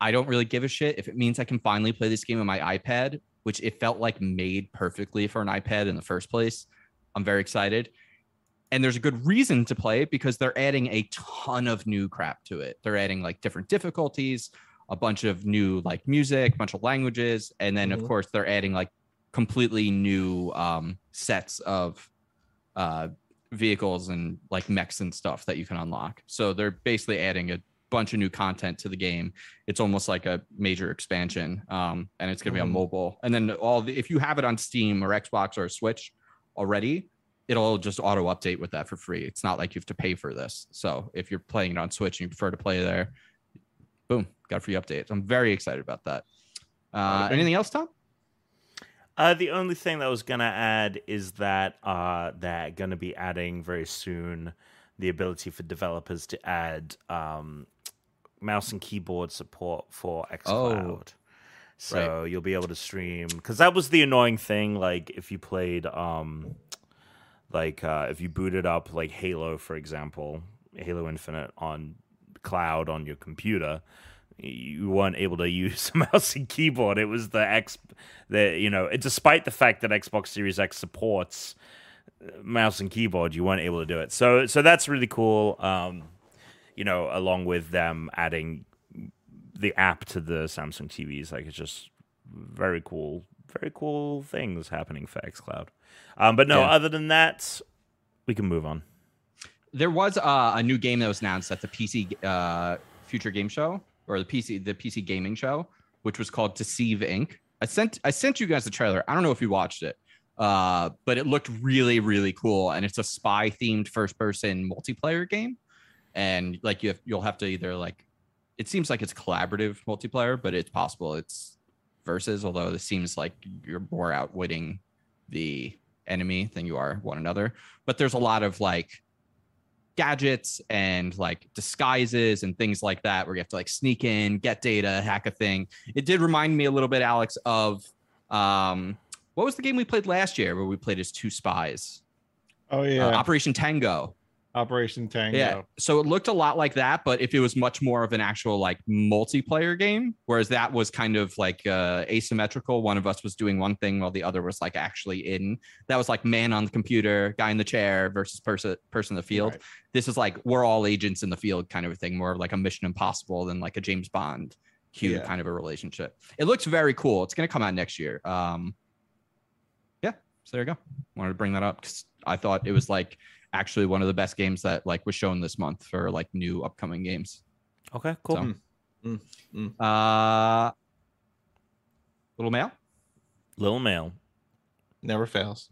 I don't really give a shit if it means I can finally play this game on my iPad, which it felt like made perfectly for an iPad in the first place. I'm very excited. And there's a good reason to play it because they're adding a ton of new crap to it. They're adding like different difficulties, a bunch of new like music, a bunch of languages, and then Mhm. of course they're adding like completely new um, sets of uh, vehicles and like mechs and stuff that you can unlock. So they're basically adding a bunch of new content to the game. It's almost like a major expansion, um, and it's going to be on Mhm. mobile. And then all the, if you have it on Steam or Xbox or Switch already, it'll just auto update with that for free. It's not like you have to pay for this. So if you're playing it on Switch and you prefer to play there, boom, got a free update. I'm very excited about that. Uh, anything else, Tom? Uh, the only thing that I was gonna add is that uh, they're gonna be adding very soon the ability for developers to add um, mouse and keyboard support for xCloud. so you'll be able to stream because that was the annoying thing. Like if you played, um, like uh, if you booted up like Halo, for example, Halo Infinite on cloud on your computer, you weren't able to [laughs] use a mouse and keyboard. It was the X, the you know, despite the fact that Xbox Series X supports uh, mouse and keyboard, you weren't able to do it. So so that's really cool. Um, you know, along with them adding the app to the Samsung TVs, like it's just very cool, very cool things happening for XCloud. Um, but no, Yeah. other than that, we can move on. there was uh, a new game that was announced at the PC uh, Future Game Show or the PC the PC Gaming Show, which was called Deceive Inc. I sent I sent you guys the trailer. I don't know if you watched it, uh, but it looked really really cool, and it's a spy themed first person multiplayer game, and like you have, you'll have to either like it seems like it's collaborative multiplayer, but it's possible it's versus. Although it seems like you're more outwitting the enemy than you are one another. But there's a lot of like gadgets and like disguises and things like that where you have to like sneak in get data hack a thing. It did remind me a little bit alex of um what was the game we played last year where we played as two spies? Oh Uh, yeah, operation tango Operation Tango. yeah so it looked a lot like that but if it was much more of an actual like multiplayer game whereas that was kind of like uh asymmetrical. One of us was doing one thing while the other was like actually in. That was like man on the computer guy in the chair versus person person in the field. Right. this is like we're all agents in the field kind of a thing more of like a mission impossible than like a james bond q Yeah. kind of a relationship. It looks very cool. It's going to come out next year. Um yeah so there you go. Wanted to bring that up because i thought it was like actually one of the best games that like was shown this month for like new upcoming games Okay, cool. So- Mm, mm. uh little mail Little mail. Never fails.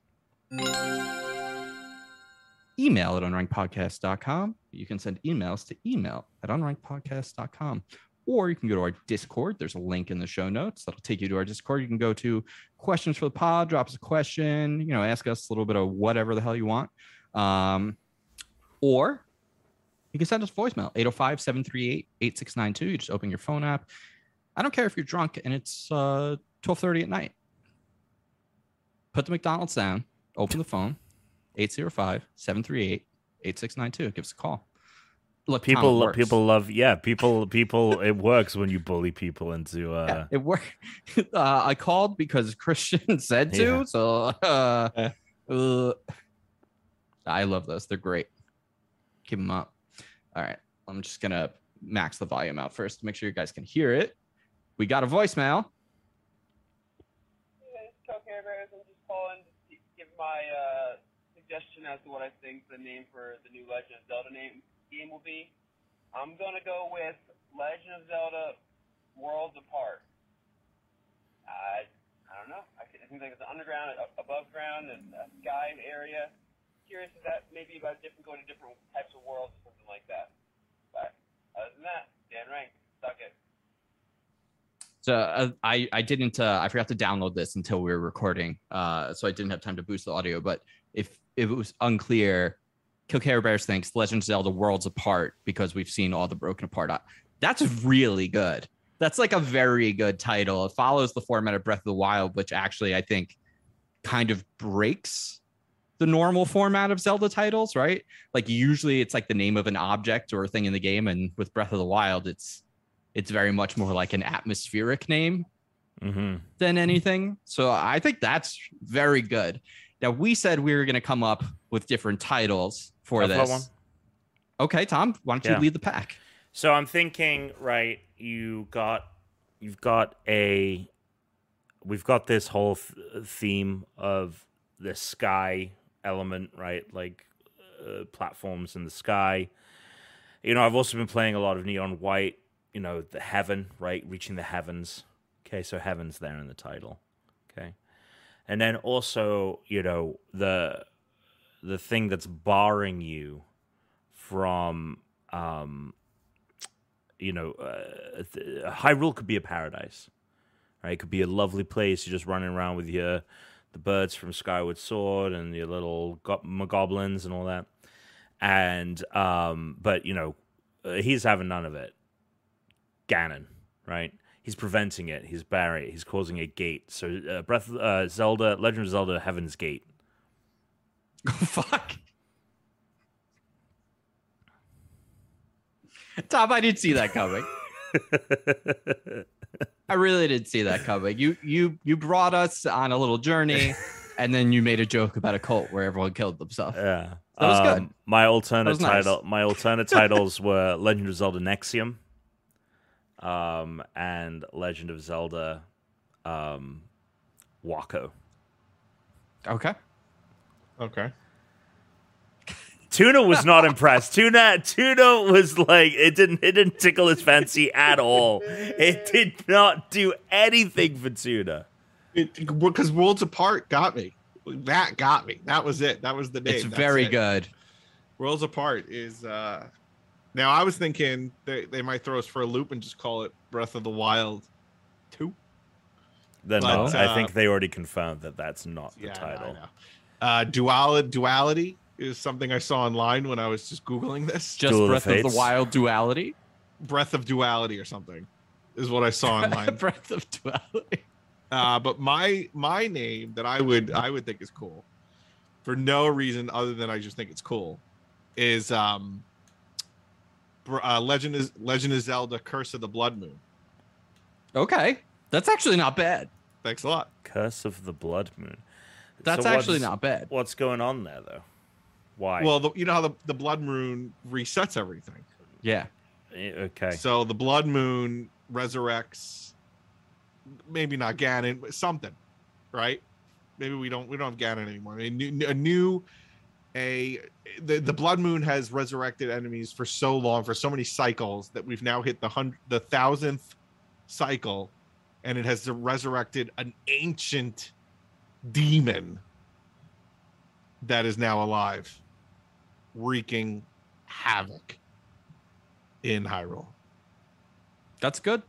email at unrankedpodcast.com. You can send emails to email at unrankedpodcast.com. Or you can go to our Discord. There's a link in the show notes that'll take you to our Discord. You can go to questions for the pod, drop us a question, you know, ask us a little bit of whatever the hell you want. Um, or you can send us voicemail 805 738 8692. You just open your phone app. I don't care if you're drunk and it's uh, 1230 at night. Put the McDonald's down, open the phone, 805 738 8692. Give us a call. Look, People, works. people love. Yeah, people, people. it works when you bully people into. Uh, Yeah, it worked. [laughs] Uh, I called because Christian [laughs] said to. Yeah. So uh, uh, I love those. They're great. Keep them up. All right. I'm just going to max the volume out first to make sure you guys can hear it. We got a voicemail. Hey, it's Coke Bears. I'm just calling to give my uh, suggestion as to what I think the name for the new Legend of Zelda name game will be. I'm gonna go with Legend of Zelda Worlds Apart. I I don't know. I, I think like it's underground, above ground, and a sky area. Curious if that maybe about different going to different types of worlds or something like that. But other than that, Dan Rank, suck it. So uh, I I didn't uh, I forgot to download this until we were recording, uh, so I didn't have time to boost the audio. But if if it was unclear, Kilcare Bears thinks Legend of Zelda Worlds Apart because we've seen all the broken apart. Uh, That's really good. That's like a very good title. It follows the format of Breath of the Wild, which actually I think kind of breaks the normal format of Zelda titles, right? Like usually it's like the name of an object or a thing in the game, and with Breath of the Wild, it's it's very much more like an atmospheric name hmm than anything. So I think that's very good. Now we said we were going to come up with different titles for I've this. Okay, Tom, why don't you Yeah. lead the pack? So I'm thinking, right? You got, you've got a, we've got this whole th- theme of the sky element, right? Like uh, platforms in the sky. You know, I've also been playing a lot of Neon White. You know, the heaven, right? Reaching the heavens. Okay, so heaven's there in the title. Okay, and then also, you know, the the thing that's barring you from um you know, uh, th- Hyrule could be a paradise, right? It could be a lovely place. You're just running around with your the birds from Skyward Sword and your little go- goblins and all that. And um, but you know, uh, he's having none of it. Ganon, right? He's preventing it. He's barring. He's causing a gate. So uh, Breath uh, Zelda, Legend of Zelda, Heaven's Gate. [laughs] Fuck. Tom, I didn't see that coming. [laughs] I really didn't see that coming. You you you brought us on a little journey, [laughs] and then you made a joke about a cult where everyone killed themselves. Yeah, That was good. Um, My alternate That nice. title, my alternate [laughs] titles were Legend of Zelda Nexium, um, and Legend of Zelda, um, Wako. Okay. Okay. Tuna was not impressed. Tuna, Tuna was like it didn't it didn't tickle his fancy at all. It did not do anything for Tuna. Because Worlds Apart got me. That got me. That was it. That was the name. It's That's very it. good. Worlds Apart is uh now I was thinking they, they might throw us for a loop and just call it Breath of the Wild 2. Then But, no, I uh, think they already confirmed that that's not the Yeah, I title. know. Uh dual duality is something I saw online when I was just googling this. Just Duel Breath of the Wild duality. Breath of duality or something is what I saw [laughs] online. Breath of duality. Uh, but my my name that I would I would think is cool, for no reason other than I just think it's cool, is um, Br- uh, Legend is Legend of Zelda: Curse of the Blood Moon. Okay, that's actually not bad. Thanks a lot. Curse of the Blood Moon. That's So actually not bad. What's going on there though? Why? Well, the, you know how the, the Blood Moon resets everything. Yeah. Okay. So the Blood Moon resurrects, maybe not Ganon, but something, right? Maybe we don't we don't have Ganon anymore. A new, a new a the, the Blood Moon has resurrected enemies for so long, for so many cycles that we've now hit the hundred the thousandth cycle, and it has resurrected an ancient demon that is now alive, wreaking havoc in Hyrule. That's good.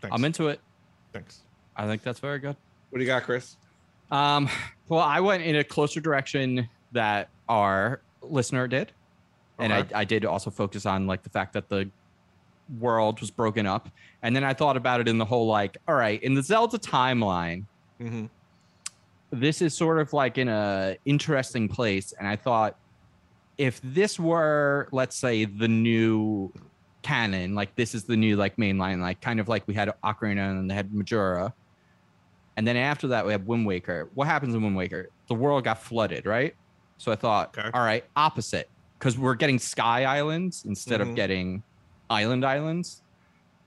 Thanks. I'm into it. Thanks. I think that's very good. What do you got, Chris? Um, well, I went in a closer direction that our listener did, and I, I did also focus on like the fact that the world was broken up, and then I thought about it in the whole like, all right, in the Zelda timeline, Mm-hmm. this is sort of like in a interesting place, and I thought if this were, let's say, the new canon, like this is the new like mainline, like kind of like we had Ocarina and they had Majora. And then after that, we have Wind Waker. What happens in Wind Waker? The world got flooded, right? So I thought, Okay. all right, opposite, because we're getting Sky Islands instead Mhm. of getting Island Islands.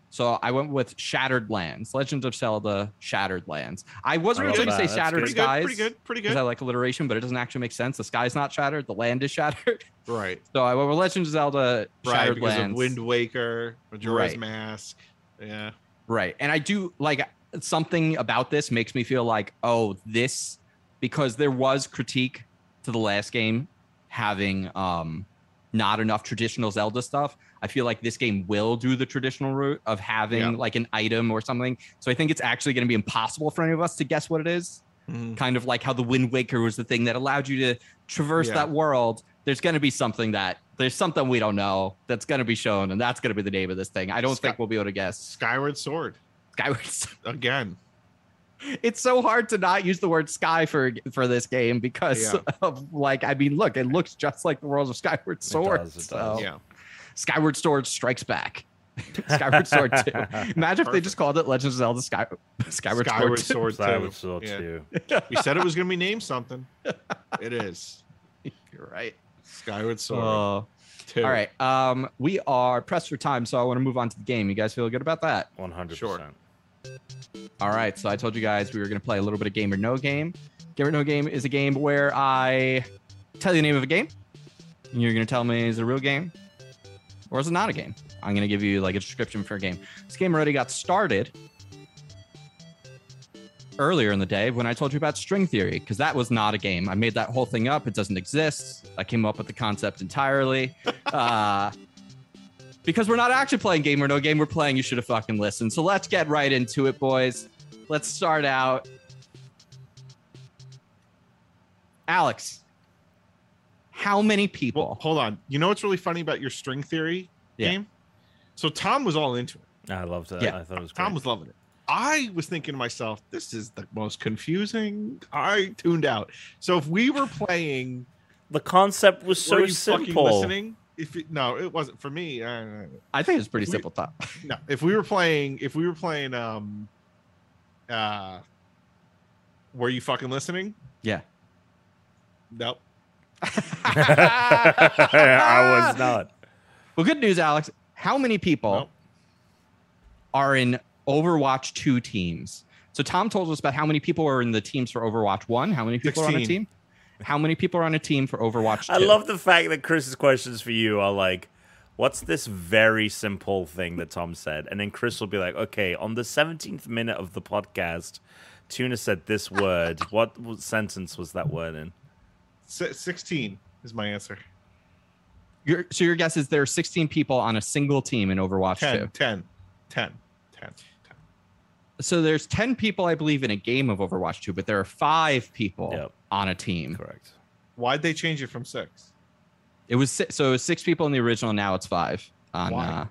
So I went with Shattered Lands, Legend of Zelda, Shattered Lands. I was originally going to say Shattered good. Pretty Skies good. Pretty good. Pretty because. I like alliteration, but it doesn't actually make sense. The sky's not shattered, the land is shattered. right. [laughs] So I went with Legend of Zelda, Right. Shattered Because Lands. of Wind Waker, Majora's Right. Mask. Yeah. Right. And I do like something about this makes me feel like, oh, this because there was critique to the last game having um not enough traditional Zelda stuff. I feel like this game will do the traditional route of having Yeah. like an item or something. So I think it's actually going to be impossible for any of us to guess what it is. Mhm. Kind of like how the Wind Waker was the thing that allowed you to traverse Yeah. that world. There's going to be something that there's something we don't know that's going to be shown, and that's going to be the name of this thing. I don't Sky- think we'll be able to guess. Skyward Sword Skyward [laughs] again. it's so hard to not use the word sky for for this game because Yeah. of like I mean, look, it looks just like the worlds of Skyward Sword. does, it so. Yeah. Skyward Sword Strikes Back. [laughs] Skyward Sword 2. Imagine if they just called it Legends of Zelda Sky, Skyward, Skyward Sword. Sword. So I too. would Yeah. We said it was going to be named something. It is [laughs] You're right. Skyward Sword. Oh. two. all right. Um, we are pressed for time, so I want to move on to the game. You guys feel good about that? One hundred Sure. percent. All right. So I told you guys we were going to play a little bit of Game or No Game. Game or No Game is a game where I tell you the name of a game, and you're going to tell me is it a real game or is it not a game? I'm going to give you like a description for a game. This game already got started earlier in the day when I told you about string theory because that was not a game. I made that whole thing up. It doesn't exist. I came up with the concept entirely. [laughs] uh, because we're not actually playing game or no game, we're playing you should have fucking listened. So let's get right into it, boys. Let's start out. Alex, how many people? Well, hold on. You know what's really funny about your string theory Yeah. game? So Tom was all into it. I loved it. Yeah. I thought it was Tom great. was loving it. I was thinking to myself, this is the most confusing. I tuned out. So if we were playing, the concept was so were you fucking simple. listening? If it, no, it wasn't for me. Uh, I think it's pretty We- simple thought. [laughs] no, if we were playing, if we were playing, um, uh, were you fucking listening? Yeah. Nope. I was not. Well, good news, Alex. How many people Nope. are in Overwatch 2 teams? So Tom told us about how many people are in the teams for Overwatch 1. How many people are on a team? How many people are on a team for Overwatch 2? I love the fact that Chris's questions for you are like, "What's this very simple thing that Tom said?" And then Chris will be like, "Okay, on the seventeenth minute of the podcast, Tuna said this word. What, what sentence was that word in?" Si- Sixteen is my answer. Your, so your guess is there are 16 people on a single team in Overwatch 10, 2. 10, 10, 10, 10. So there's 10 people, I believe, in a game of Overwatch 2, but there are five people Yep. on a team. Correct. Why'd they change it from six? It was si- so it was six people in the original. Now it's five. On, Why? Uh,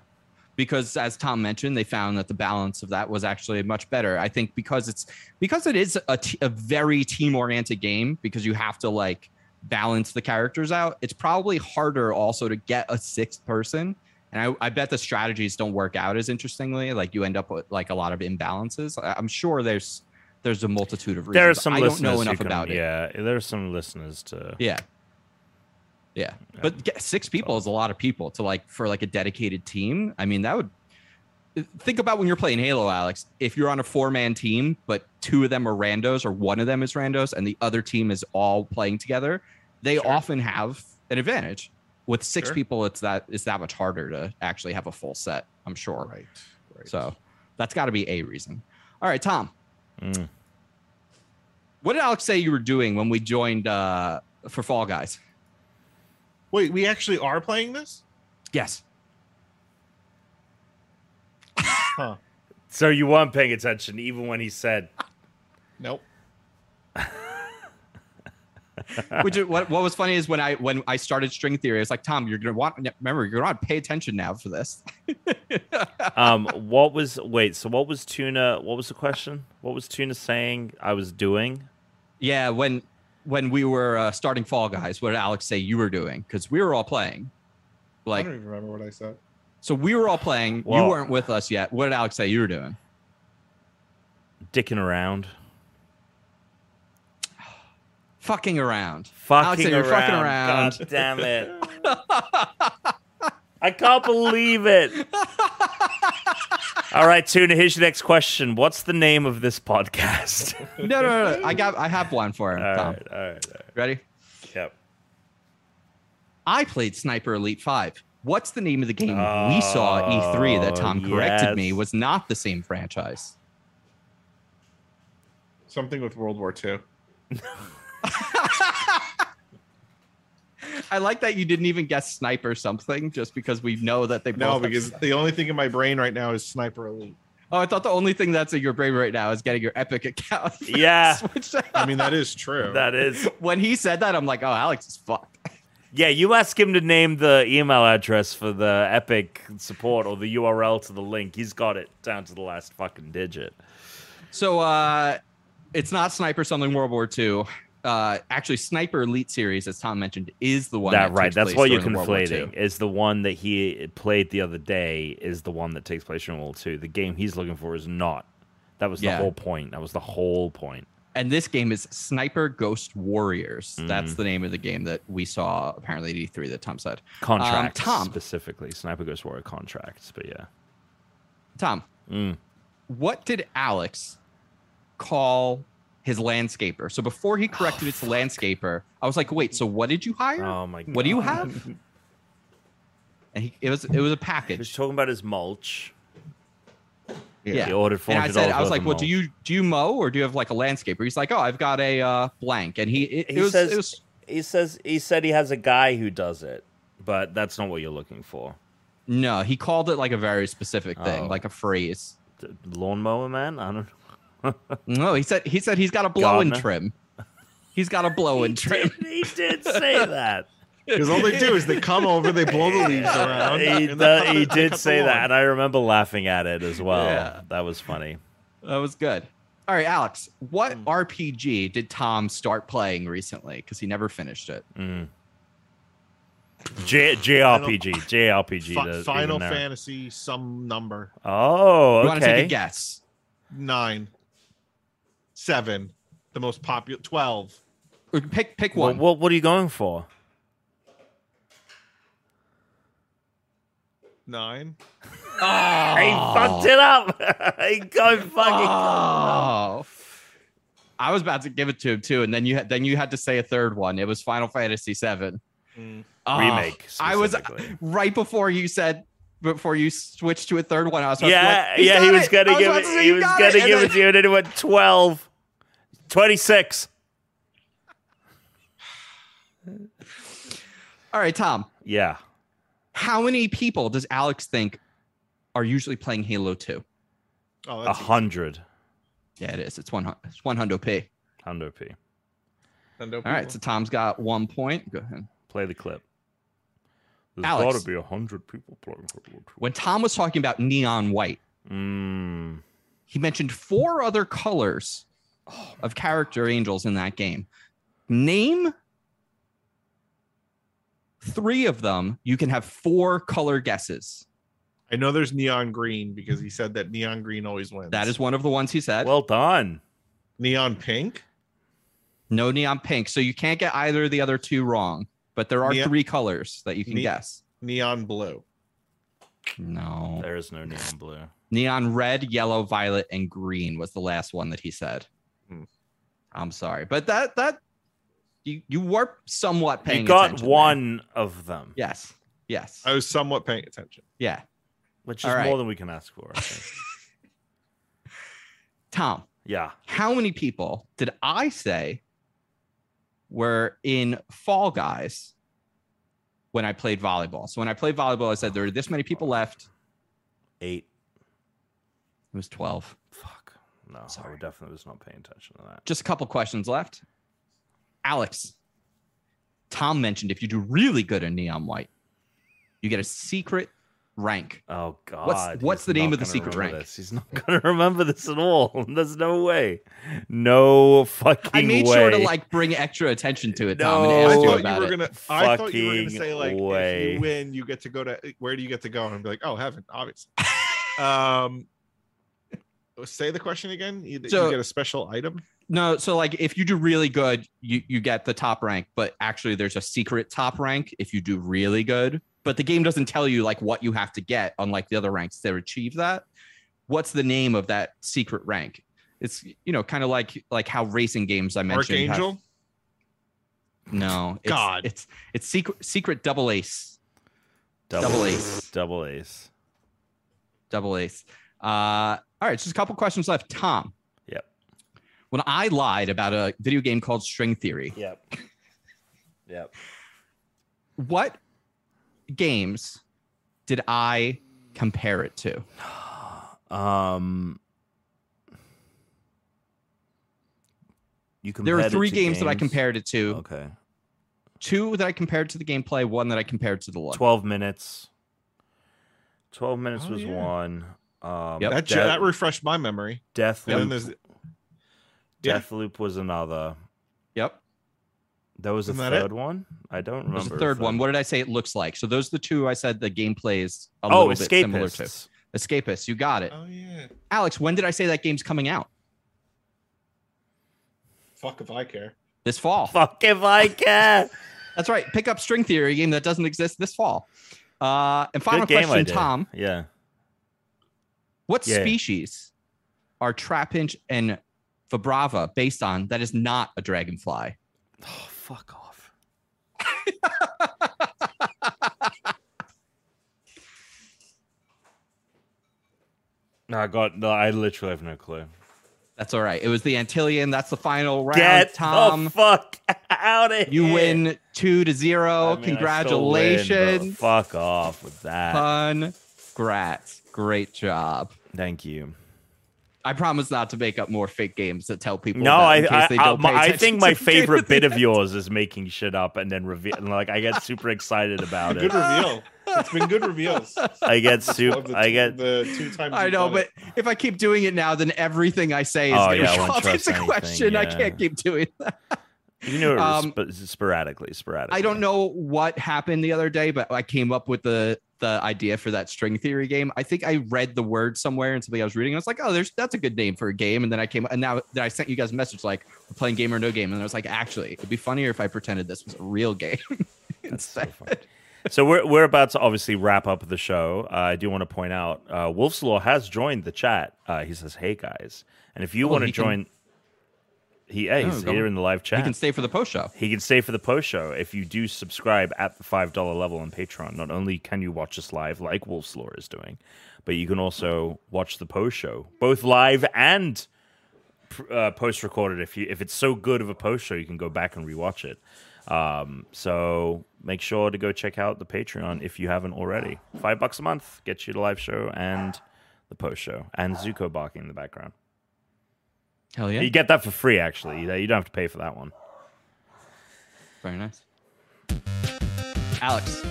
because as Tom mentioned, they found that the balance of that was actually much better. I think because it's because it is a, t- a very team oriented game because you have to like balance the characters out. It's probably harder also to get a sixth person. And I, I bet the strategies don't work out as interestingly. Like you end up with like a lot of imbalances. I, I'm sure there's there's a multitude of reasons. There are some I don't know enough can- about it. Yeah, there are some listeners to. Yeah. Yeah. But get, six people is a lot of people to like for like a dedicated team. I mean, that would think about when you're playing Halo, Alex. If you're on a four man team, but two of them are randos or one of them is randos and the other team is all playing together, they Sure. often have an advantage. With six Sure. people, it's that it's that much harder to actually have a full set, I'm sure. Right. right. So that's got to be a reason. All right, Tom. Mm. What did Alex say you were doing when we joined uh, for Fall Guys? wait, we actually are playing this? Yes. Huh. So you weren't paying attention even when he said, Nope. [laughs] [laughs] Which what what was funny is when I when I started string theory, it's like Tom, you're gonna want remember you're gonna want to pay attention now for this. [laughs] um, what was wait? So what was Tuna? What was the question? What was Tuna saying? I was doing. yeah, when when we were uh, starting Fall Guys, what did Alex say you were doing? Because we were all playing. Like I don't even remember what I said. so, we were all playing. Well- you weren't with us yet. What did Alex say you were doing? Dicking around. Fucking around. Fucking said around. fucking around. God damn it. [laughs] I can't believe it. All right, Tuna, here's your next question. What's the name of this podcast? [laughs] No, no, no, no. I got I have one for him. all Tom. right, all right, all right. Ready? Yep. I played Sniper Elite 5. What's the name of the game we oh, saw at E3 that Tom Oh, corrected me was not the same franchise? Something with World War II. [laughs] [laughs] I like that you didn't even guess Sniper something just because we know that they both No, have- because the only thing in my brain right now is Sniper Elite. Oh, I thought the only thing that's in your brain right now is getting your Epic account. [laughs] Yeah. [laughs] Switched I mean, that is true. That is. when he said that, I'm like, oh, Alex is fucked. Yeah, you ask him to name the email address for the Epic support or the URL to the link. He's got it down to the last fucking digit. So, uh, It's not Sniper Something World War II. Uh, actually, Sniper Elite Series, as Tom mentioned, is the one that that, right. That's what you're during World War II. conflating. Is the one that he played the other day is the one that takes place during World War II. The game he's looking for is not. That was the Yeah. whole point. That was the whole point. And this game is Sniper Ghost Warriors. Mm. That's the name of the game that we saw apparently at E3 that Tom said. Contracts Tom. specifically. Sniper Ghost Warrior contracts, but yeah. Tom, Mm. what did Alex call his landscaper? So before he corrected it to landscaper, I was like, wait, so what did you hire? Oh my god. what do you have? [laughs] And he, it was it was a package. He was talking about his mulch. Yeah. He ordered four And I said, dollars. I was like, well, do you do you mow or do you have like a landscaper? He's like, oh, I've got a uh, blank, and he it, He it was says- it was He says he said he has a guy who does it, but that's not what you're looking for. no, he called it like a very specific thing, Oh. like a phrase. The lawnmower man. I don't. [laughs] No, he said he said he's got a blow and trim. He's got a blow and trim. he did say that. Because all they do is they come over, they blow the leaves around. he, and do- then he did say that, and I remember laughing at it as well. Yeah. That was funny. That was good. All right, Alex, what Hmm. RPG did Tom start playing recently? Because he never finished it. Mm. J- JRPG, JRPG. Fi- to Final Fantasy, some number Oh, You want to take okay. a guess? nine, seven, the most popular twelve. Or Pick pick Well, one. what what are you going for? Nine. [laughs] He fucked it up. [laughs] he got fucking. Oh. I was about to give it to him too, and then you had then you had to say a third one. It was Final Fantasy Seven Mm. Oh, Remake, I was right before you said before you switched to a third one. I was about to be Yeah, like, yeah, he was it." gonna give it. to say, He "You was gonna it," and give then- it to you, and then it went 12. 26. [sighs] All right, Tom. Yeah. How many people does Alex think are usually playing Halo 2? Oh, A hundred. Yeah, it is. It's one. hun- It's one hundred p. Hundred P. All right, so Tom's got one point. Go ahead. Play the clip. There's Alex. gotta be a hundred people playing Halo 2. When Tom was talking about neon white, Mm. he mentioned four other colors Oh, of character angels in that game. Name three of them. You can have four color guesses. I know there's neon green because he said that neon green always wins. That is one of the ones he said. Well done. neon pink. no neon pink. So you can't get either of the other two wrong. But there are Neo- three colors that you can Ne- guess. Neon blue. No. There is no neon blue. Neon red, yellow, violet, and green was the last one that he said. Hmm. I'm sorry, but that that you you were somewhat paying. Attention. You got attention there. one of them, Yes. Yes. I was somewhat paying attention. yeah. which is All right. more than we can ask for. I think. [laughs] [laughs] Tom, yeah. how many people did I say were in Fall Guys when I played volleyball? So when I played volleyball, I said there were this many people left. Eight. It was 12. Fuck. No, I Sorry. would definitely was not paying attention to that. Just a couple questions left. Alex, Tom mentioned if you do really good in Neon White, you get a secret rank. Oh God! what's he's the name of the secret rank? This. He's not [laughs] gonna remember this at all. [laughs] There's no way. No fucking I made way. sure to like bring extra attention to it, Tom, and No I ask you thought you were it. gonna. I thought you were gonna Fucking say like, if way. you win, you get to go to. Where do you get to go? And I'd be like, oh, heaven, obviously. um, say the question again. You, you get a special item. No, so like if you do really good, you you get the top rank, but actually there's a secret top rank if you do really good. But the game doesn't tell you like what you have to get, unlike the other ranks to achieve that. What's the name of that secret rank? It's you know kind of like like how racing games I mentioned. have- Archangel. no, it's, God. it's it's secret secret double ace, double, double ace. Double ace. double ace. Uh, all right, just a couple questions left. Tom. Yep. When I lied about a video game called String Theory, Yep. Yep. what games did I compare it to? [gasps] Um. You can There are compared it three to games, that I compared it to. Okay. Two that I compared to the gameplay, one that I compared to the look. Twelve minutes. Twelve minutes Oh, was yeah. one. Um, Yep. That De- that refreshed my memory. Death And then Loop. there's Yeah. Deathloop was another. Yep. There was a Isn't that it? third one. I don't remember. There's a third one. What did I say it looks like? So those are the two I said the gameplay is a Oh, little bit similar to. Escapists. Escapist. You got it. Oh yeah. Alex, when did I say that game's coming out? Fuck if I care. This fall. Fuck if I care. [laughs] That's right. Pick up String Theory, a game that doesn't exist this fall. Uh, and final game question, idea. Tom. Yeah. What Yeah. species are Trapinch and Vibrava based on that is not a dragonfly? Oh, fuck off. [laughs] no, I got. No, I literally have no clue. That's all right. It was the antlion. That's the final round, Get Tom. the fuck out of you here. win two to zero. I mean, I still win, Congratulations. fuck off with that. Congrats. Great job. Thank you. I promise not to make up more fake games that tell people. No, that I in case I, they I, don't my- pay I think my favorite bit of [laughs] yours is making shit up and then reveal. Like I get super excited about Good it. Good reveal. It's been good [laughs] reveals. I get Of super. the I get. the two times. I know, but it. if I keep doing it now, then everything I say is Oh, going to won't come [laughs] trust into anything, question. I can't keep doing that. You know, Um, sp- sporadically, sporadically. I don't know what happened the other day, but I came up with the the idea for that string theory game. I think I read the word somewhere and something I was reading. I was like, oh, there's that's a good name for a game. And then I came and now then I sent you guys a message like we're playing game or no game. And I was like, actually, it'd be funnier if I pretended this was a real game. [laughs] That's so instead. fun. So we're we're about to obviously wrap up the show. Uh, I do want to point out uh, Wolf's Law has joined the chat. Uh, he says, "Hey guys," and if you Oh, want to he can- join, he yeah, Oh, he's go here in the live chat. He can stay for the post show. He can stay for the post show if you do subscribe at the five dollar level on Patreon. Not only can you watch us live like Wolf's Law is doing, but you can also watch the post show, both live and uh, post recorded. If you if it's so good of a post show, you can go back and rewatch it. Um, so make sure to go check out the Patreon if you haven't already. Five bucks a month gets you the live show and the post show and Zuko barking in the background. Hell yeah. You get that for free, actually. You you don't have to pay for that one. Very nice. Alex.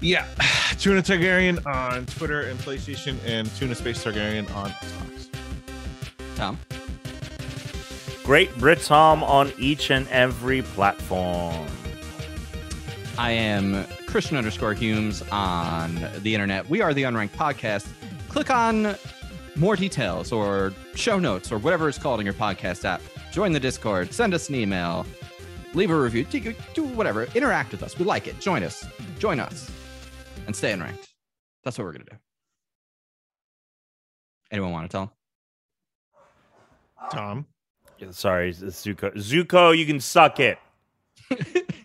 Yeah, [sighs] Tuna Targaryen on Twitter and PlayStation, and Tuna Space Targaryen on Xbox. Tom. Great Brit Tom on each and every platform. I am Christian underscore Humes on the internet. We are the Unranked Podcast. Click on more details or show notes or whatever it's called in your podcast app. Join the Discord. Send us an email. Leave a review. Do, do whatever. Interact with us. We like it. Join us. Join us. And stay unranked. That's what we're going to do. Anyone want to tell? Tom. Sorry, Zuko. Zuko, you can suck it. [laughs]